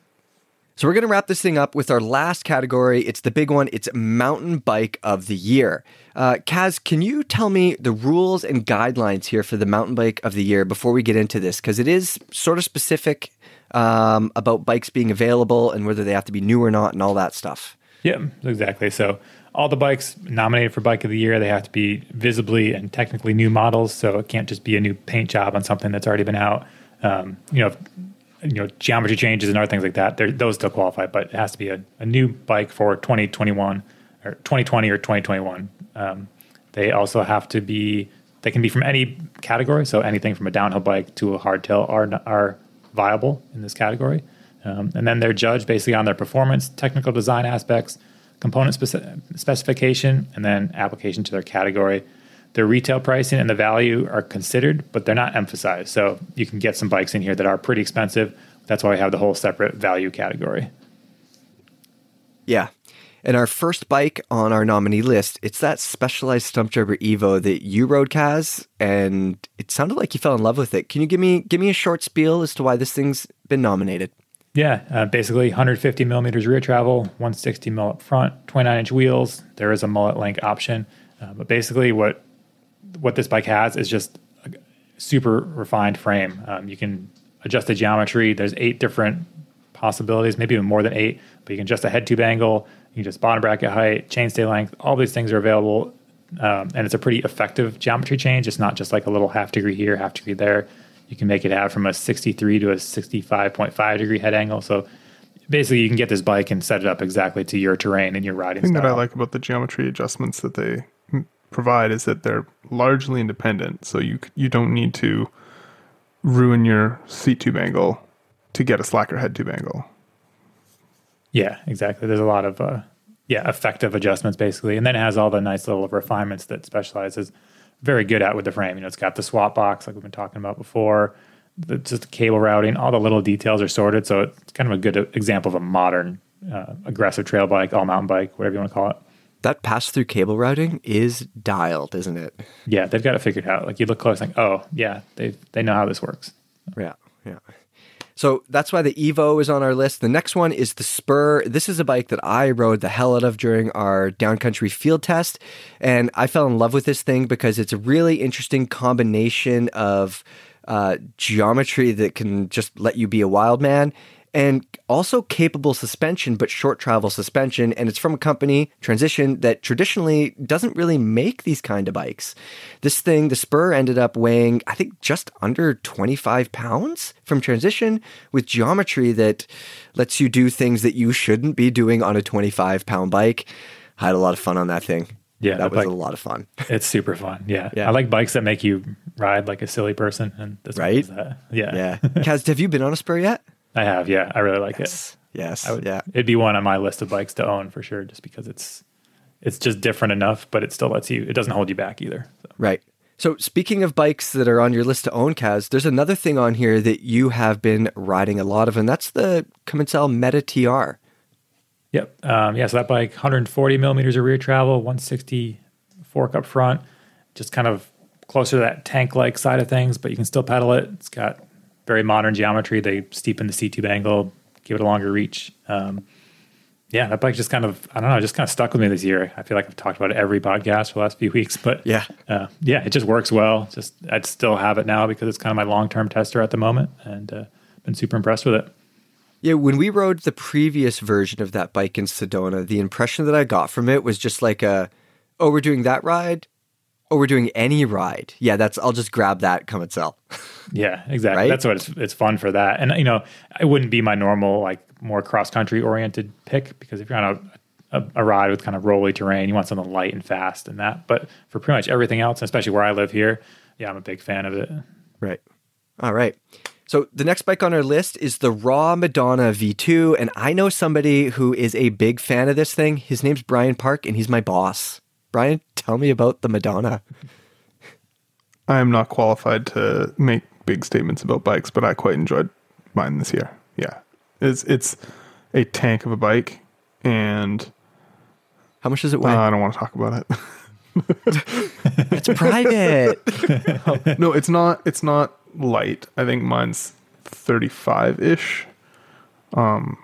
So we're going to wrap this thing up with our last category. It's the big one. It's mountain bike of the year. Uh, Kaz, can you tell me the rules and guidelines here for the mountain bike of the year before we get into this? Because it is sort of specific um, about bikes being available and whether they have to be new or not and all that stuff.
Yeah, exactly. So all the bikes nominated for bike of the year, they have to be visibly and technically new models. So it can't just be a new paint job on something that's already been out. Um, you know, you know geometry changes and other things like that. Those still qualify, but it has to be a, a new bike for 2021 or 2020 or 2021. Um, they also have to be they can be from any category, so anything from a downhill bike to a hardtail are are viable in this category. Um, and then they're judged basically on their performance, technical design aspects, component speci- specification, and then application to their category. Their retail pricing and the value are considered, but they're not emphasized. So you can get some bikes in here that are pretty expensive. That's why we have the whole separate value category.
Yeah. And our first bike on our nominee list, it's that Specialized Stumpjumper Evo that you rode, Kaz, and it sounded like you fell in love with it. Can you give me give me a short spiel as to why this thing's been nominated?
Yeah, uh, basically 150 millimeters rear travel, 160 mil up front, 29 inch wheels. There is a mullet link option, uh, but basically what what this bike has is just a super refined frame. Um, you can adjust the geometry. There's eight different possibilities, maybe even more than eight. But you can adjust the head tube angle, you can adjust bottom bracket height, chainstay length. All these things are available, um, and it's a pretty effective geometry change. It's not just like a little half degree here, half degree there. You can make it have from a 63 to a 65.5 degree head angle. So basically, you can get this bike and set it up exactly to your terrain and your riding
The thing
style.
that I like about the geometry adjustments that they provide is that they're largely independent. So you you don't need to ruin your seat tube angle to get a slacker head tube angle.
Yeah, exactly. There's a lot of uh, yeah effective adjustments basically, and then it has all the nice little refinements that Specialized is very good at with the frame. You know, it's got the swap box like we've been talking about before. The, just the cable routing, all the little details are sorted, so it's kind of a good example of a modern uh, aggressive trail bike, all mountain bike, whatever you want to call it.
That pass through cable routing is dialed, isn't it?
Yeah, they've got it figured out. Like you look close, like oh yeah, they they know how this works.
Yeah, yeah. So that's why the Evo is on our list. The next one is the Spur. This is a bike that I rode the hell out of during our downcountry field test. And I fell in love with this thing because it's a really interesting combination of uh, geometry that can just let you be a wild man and also capable suspension, but short travel suspension. And it's from a company, Transition, that traditionally doesn't really make these kind of bikes. This thing, the Spur, ended up weighing, I think, just under 25 pounds from Transition with geometry that lets you do things that you shouldn't be doing on a 25 pound bike. I had a lot of fun on that thing.
Yeah,
that was
bike-
a lot of fun. <laughs>
It's super fun. Yeah.
Yeah.
I like bikes that make you ride like a silly person, and this
Right?
that. Yeah,
Yeah. <laughs> Kaz, have you been on a Spur yet?
I have. Yeah, I really like it.
Yes. Yes.
I would,
yeah.
it'd be one on my list of bikes to own for sure, just because it's it's just different enough, but it still lets you. It doesn't hold you back either. So.
Right. So speaking of bikes that are on your list to own, Kaz, there's another thing on here that you have been riding a lot of, and that's the Commencal Meta TR.
Yep. Um, yeah. So that bike, 140 millimeters of rear travel, 160 fork up front, just kind of closer to that tank-like side of things, but you can still pedal it. It's got very modern geometry. They steepen the seat tube angle, give it a longer reach. Um, yeah, that bike just kind of, I don't know, just kind of stuck with me this year. I feel like I've talked about it every podcast for the last few weeks, but
Yeah.
uh, yeah, it just works well. Just I'd still have it now because it's kind of my long-term tester at the moment, and uh, been super impressed with it.
Yeah, when we rode the previous version of that bike in Sedona, the impression that I got from it was just like a, oh, we're doing that ride? Oh, we're doing any ride. Yeah, that's, I'll just grab that, Commencal. <laughs>
Yeah, exactly.
Right?
That's what it's it's fun for that. And you know, it wouldn't be my normal like more cross country oriented pick because if you're on a, a a ride with kind of rolly terrain, you want something light and fast and that. But for pretty much everything else, especially where I live here, yeah, I'm a big fan of it.
Right. All right. So the next bike on our list is the RAAW Madonna V2, and I know somebody who is a big fan of this thing. His name's Brian Park, and he's my boss. Brian, tell me about the Madonna.
I am not qualified to make big statements about bikes, but I quite enjoyed mine this year. Yeah, it's it's a tank of a bike, and
How much does it
uh,
weigh?
I don't want to talk about it. <laughs>
it's private. <laughs>
no, it's not. It's not light. I think mine's thirty-five ish. Um.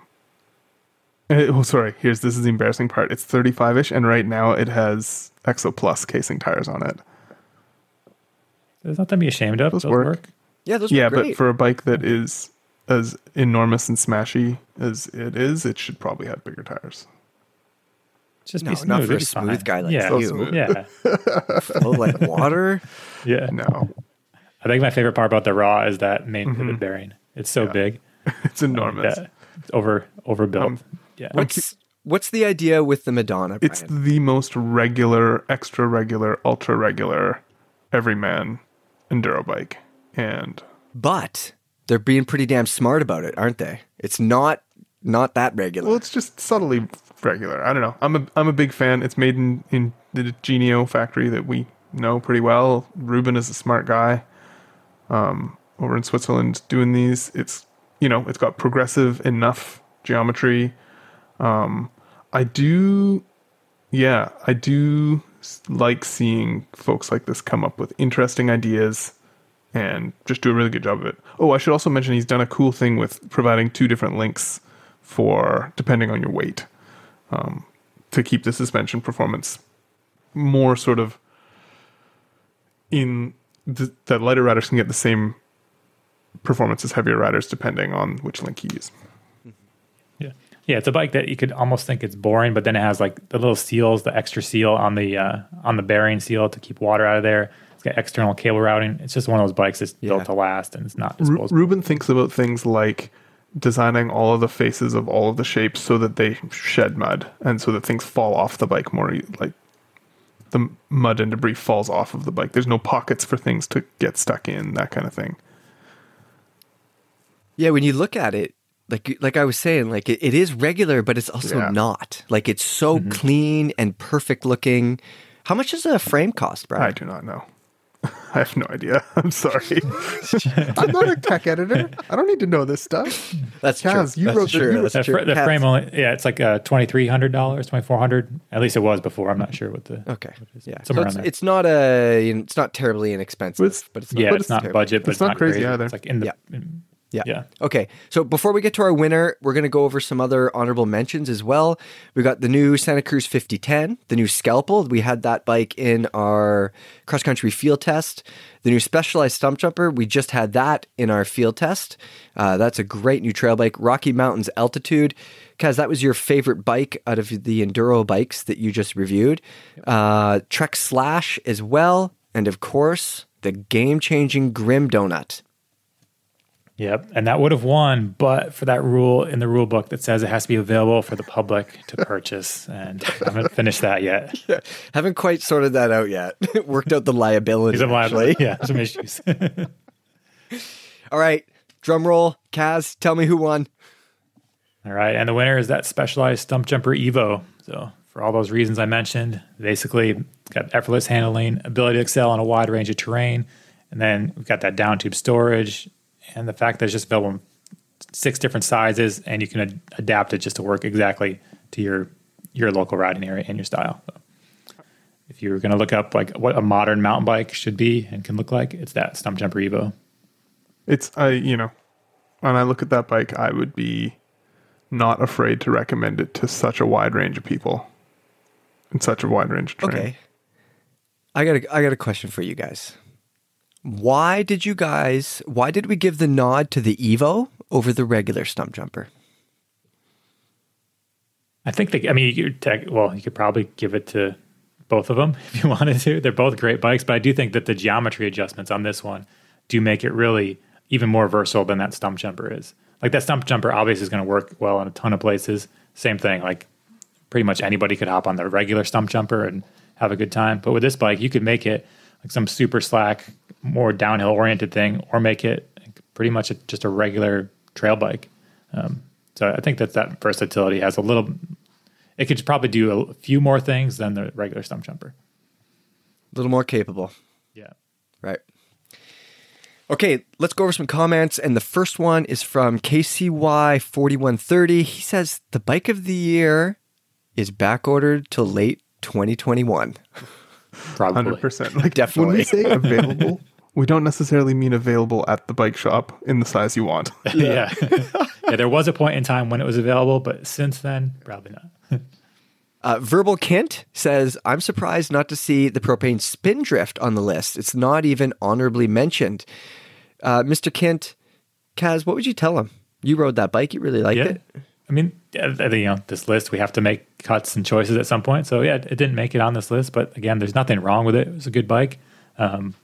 eh, Oh, sorry. Here's this is the embarrassing part. It's thirty-five ish, and right now it has Exo Plus casing tires on it.
There's nothing to be ashamed of.
Those
Those
work.
work.
Yeah, those
yeah,
are great.
but for a bike that is as enormous and smashy as it is, it should probably have bigger tires.
Just
No,
be
not
smooth.
for a smooth
fine.
guy like
yeah,
So
you.
smooth.
Yeah, <laughs>
oh, like water.
yeah.
No.
I think my favorite part about the RAAW is that main
Mm-hmm.
pivot bearing. It's so big. <laughs>
it's enormous.
Yeah, it's over overbuilt.
Um,
yeah,
What's what's the idea with the Madonna? Brian?
It's the most regular, extra regular, ultra regular, everyman enduro bike, and
but they're being pretty damn smart about it, aren't they? It's not not that regular.
well, it's just subtly regular. I don't know. I'm a I'm a big fan. It's made in in the Genio factory that we know pretty well. Ruben is a smart guy. Um, over in Switzerland doing these. It's you know it's got progressive enough geometry. Um, I do, yeah, I do like seeing folks like this come up with interesting ideas and just do a really good job of it. Oh, I should also mention he's done a cool thing with providing two different links for depending on your weight um, to keep the suspension performance more sort of in the, that lighter riders can get the same performance as heavier riders depending on which link you use.
Yeah, yeah, it's a bike that you could almost think it's boring, but then it has like the little seals, the extra seal on the uh, on the bearing seal to keep water out of there. It's got external cable routing. It's just one of those bikes that's
Yeah.
built to last, and it's not
Ru-
disposable.
Ruben thinks about things like designing all of the faces of all of the shapes so that they shed mud and so that things fall off the bike more like the mud and debris falls off of the bike. There's no pockets for things to get stuck in, that kind of thing.
Yeah, when you look at it, like like I was saying, like it, it is regular, but it's also
Yeah.
not. Like it's so
Mm-hmm.
clean and perfect looking. How much does a frame cost, Brian?
I do not know. <laughs> I have no idea. <laughs> I'm sorry. <laughs> I'm not a tech editor. I don't need to know this stuff.
That's
Kaz,
true.
you
That's
wrote the-
true.
you
That's
The,
true.
the frame only, yeah, it's like uh, twenty three hundred dollars, twenty four hundred. At least it was before. I'm not sure what the.
Okay. Yeah. So
Somewhere
it's,
around there.
it's not a you know, it's not terribly inexpensive,
It's-
but it's not,
Yeah,
But
it's,
it's
not
terrible.
budget, but
it's not crazy either.
It's like in the.
Yeah.
in-
Yeah.
yeah.
Okay. So before we get to our winner, we're going to go over some other honorable mentions as well. We got the new Santa Cruz 5010, the new Scalpel. We had that bike in our cross country field test. The new Specialized Stump Jumper, we just had that in our field test. Uh, that's a great new trail bike. Rocky Mountains Altitude. Kaz, that was your favorite bike out of the enduro bikes that you just reviewed. Uh, Trek Slash as well. And of course, the game changing Grim Donut.
Yep, and that would have won, but for that rule in the rule book that says it has to be available for the public to <laughs> purchase, and I haven't finished that yet. <laughs>
Haven't quite sorted that out yet. <laughs> Worked out the liability.
Some liability, yeah, some issues.
All right, drum roll. Kaz, tell me who won.
all right, and the winner is that specialized stump jumper Evo. So for all those reasons I mentioned, basically got effortless handling, ability to excel on a wide range of terrain, and then we've got that down tube storage, and the fact that it's just available in six different sizes, and you can ad- adapt it just to work exactly to your your local riding area and your style. So if you're going to look up like what a modern mountain bike should be and can look like, it's that Stump Jumper Evo.
It's I you know, when I look at that bike, I would be not afraid to recommend it to such a wide range of people in such a wide range of terrain.
Okay. I got a, I got a question for you guys. Why did you guys? Why did we give the nod to the Evo over the regular stump jumper?
I think they, I mean, you tech, well, you could probably give it to both of them <laughs> if you wanted to. They're both great bikes, but I do think that the geometry adjustments on this one do make it really even more versatile than that stump jumper is. Like that stump jumper obviously is going to work well in a ton of places. Same thing, like pretty much anybody could hop on the regular stump jumper and have a good time. But with this bike, you could make it like some super slack, more downhill oriented thing, or make it pretty much a, just a regular trail bike. Um, so I think that that versatility has a little. It could probably do a few more things than the regular stump jumper.
A little more capable,
Yeah.
right? Okay, let's go over some comments. And the first one is from KCY4130. He says the bike of the year is back ordered till late 2021.
Probably.
Hundred percent. <laughs> Like
Definitely.
When we say available, we don't necessarily mean available at the bike shop in the size you want. <laughs>
Yeah. yeah. There was a point in time when it was available, but since then, probably not. <laughs>
Uh, Verbal Kent says, I'm surprised not to see the Propain spindrift on the list. It's not even honorably mentioned. Uh, Mr. Kent, Kaz, what would you tell him? You rode that bike, you really liked
yeah.
it.
I mean, I you know, this list, we have to make cuts and choices at some point. So, yeah, it didn't make it on this list. But again, there's nothing wrong with it. It was a good bike. Um,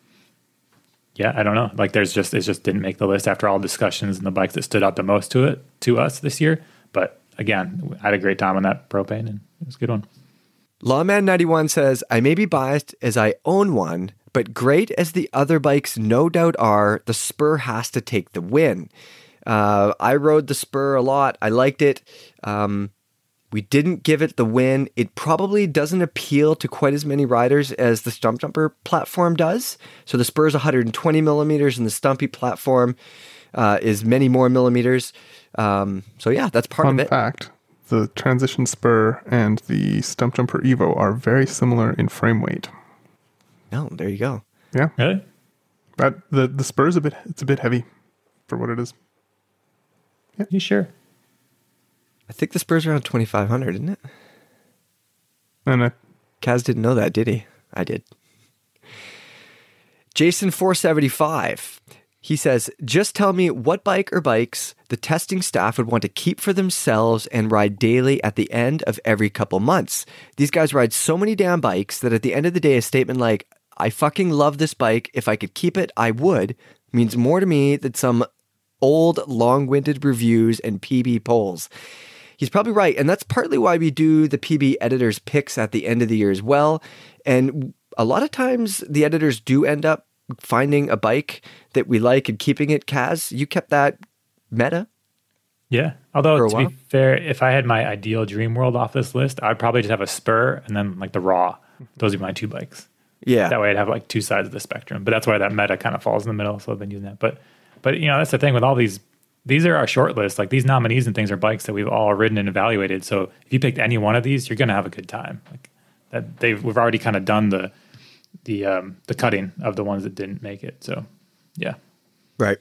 yeah, I don't know. Like there's just it just didn't make the list after all discussions and the bikes that stood out the most to it to us this year. But again, I had a great time on that Propain and it was a good one.
Lawman91 says, I may be biased as I own one, but great as the other bikes no doubt are, the Spur has to take the win. Uh, I rode the Spur a lot. I liked it. Um, we didn't give it the win. It probably doesn't appeal to quite as many riders as the Stumpjumper platform does. So the Spur is 120 millimeters, and the Stumpy platform uh, is many more millimeters. Um, so yeah, that's part
Fun
of it.
fact: the Transition Spur and the Stumpjumper Evo are very similar in frame weight.
No, there you go.
Yeah,
Really?
that the the Spur is a bit it's a bit heavy for what it is. Yeah.
You sure?
I think the Spur's around 2,500, isn't it?
And I,
Kaz didn't know that, did he? I did. Jason475. He says, just tell me what bike or bikes the testing staff would want to keep for themselves and ride daily at the end of every couple months. These guys ride so many damn bikes that at the end of the day, a statement like, I fucking love this bike. If I could keep it, I would, means more to me than some old, long winded reviews and PB polls. He's probably right. And that's partly why we do the PB editors picks at the end of the year as well. And a lot of times the editors do end up finding a bike that we like and keeping it. Kaz, you kept that meta.
Yeah. Although to
while?
be fair, if I had my ideal dream world off this list, I'd probably just have a spur and then like the RAAW. Those are my two bikes.
Yeah.
That way I'd have like two sides of the spectrum. But that's why that meta kind of falls in the middle. So I've been using that. But but you know, that's the thing with all these these are our short list. Like these nominees and things are bikes that we've all ridden and evaluated. So if you picked any one of these, you're gonna have a good time. Like that they've we've already kind of done the the um the cutting of the ones that didn't make it. So yeah.
Right.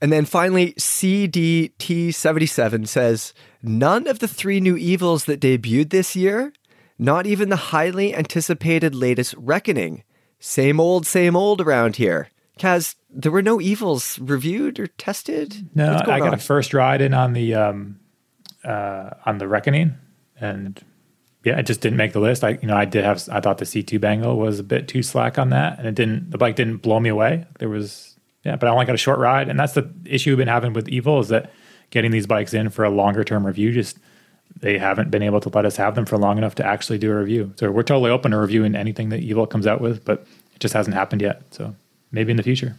And then finally, CDT77 says none of the three new evils that debuted this year, not even the highly anticipated latest Reckoning. Same old, same old around here. Kaz, there were no evils reviewed or tested?
No, I got
on?
a first ride in on the um, uh, on the Reckoning, and yeah, it just didn't make the list. I you know I did have I thought the seat tube angle was a bit too slack on that, and it didn't the bike didn't blow me away. There was yeah, but I only got a short ride, and that's the issue we've been having with Evil is that getting these bikes in for a longer term review just they haven't been able to let us have them for long enough to actually do a review. So we're totally open to reviewing anything that Evil comes out with, but it just hasn't happened yet. So maybe in the future.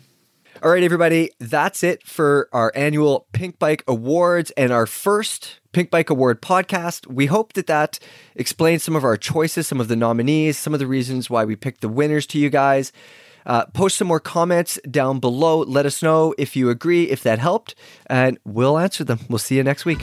All right, everybody, that's it for our annual Pinkbike Awards and our first Pinkbike Award podcast. We hope that that explains some of our choices, some of the nominees, some of the reasons why we picked the winners to you guys. Uh, post some more comments down below. Let us know if you agree, if that helped, and we'll answer them. We'll see you next week.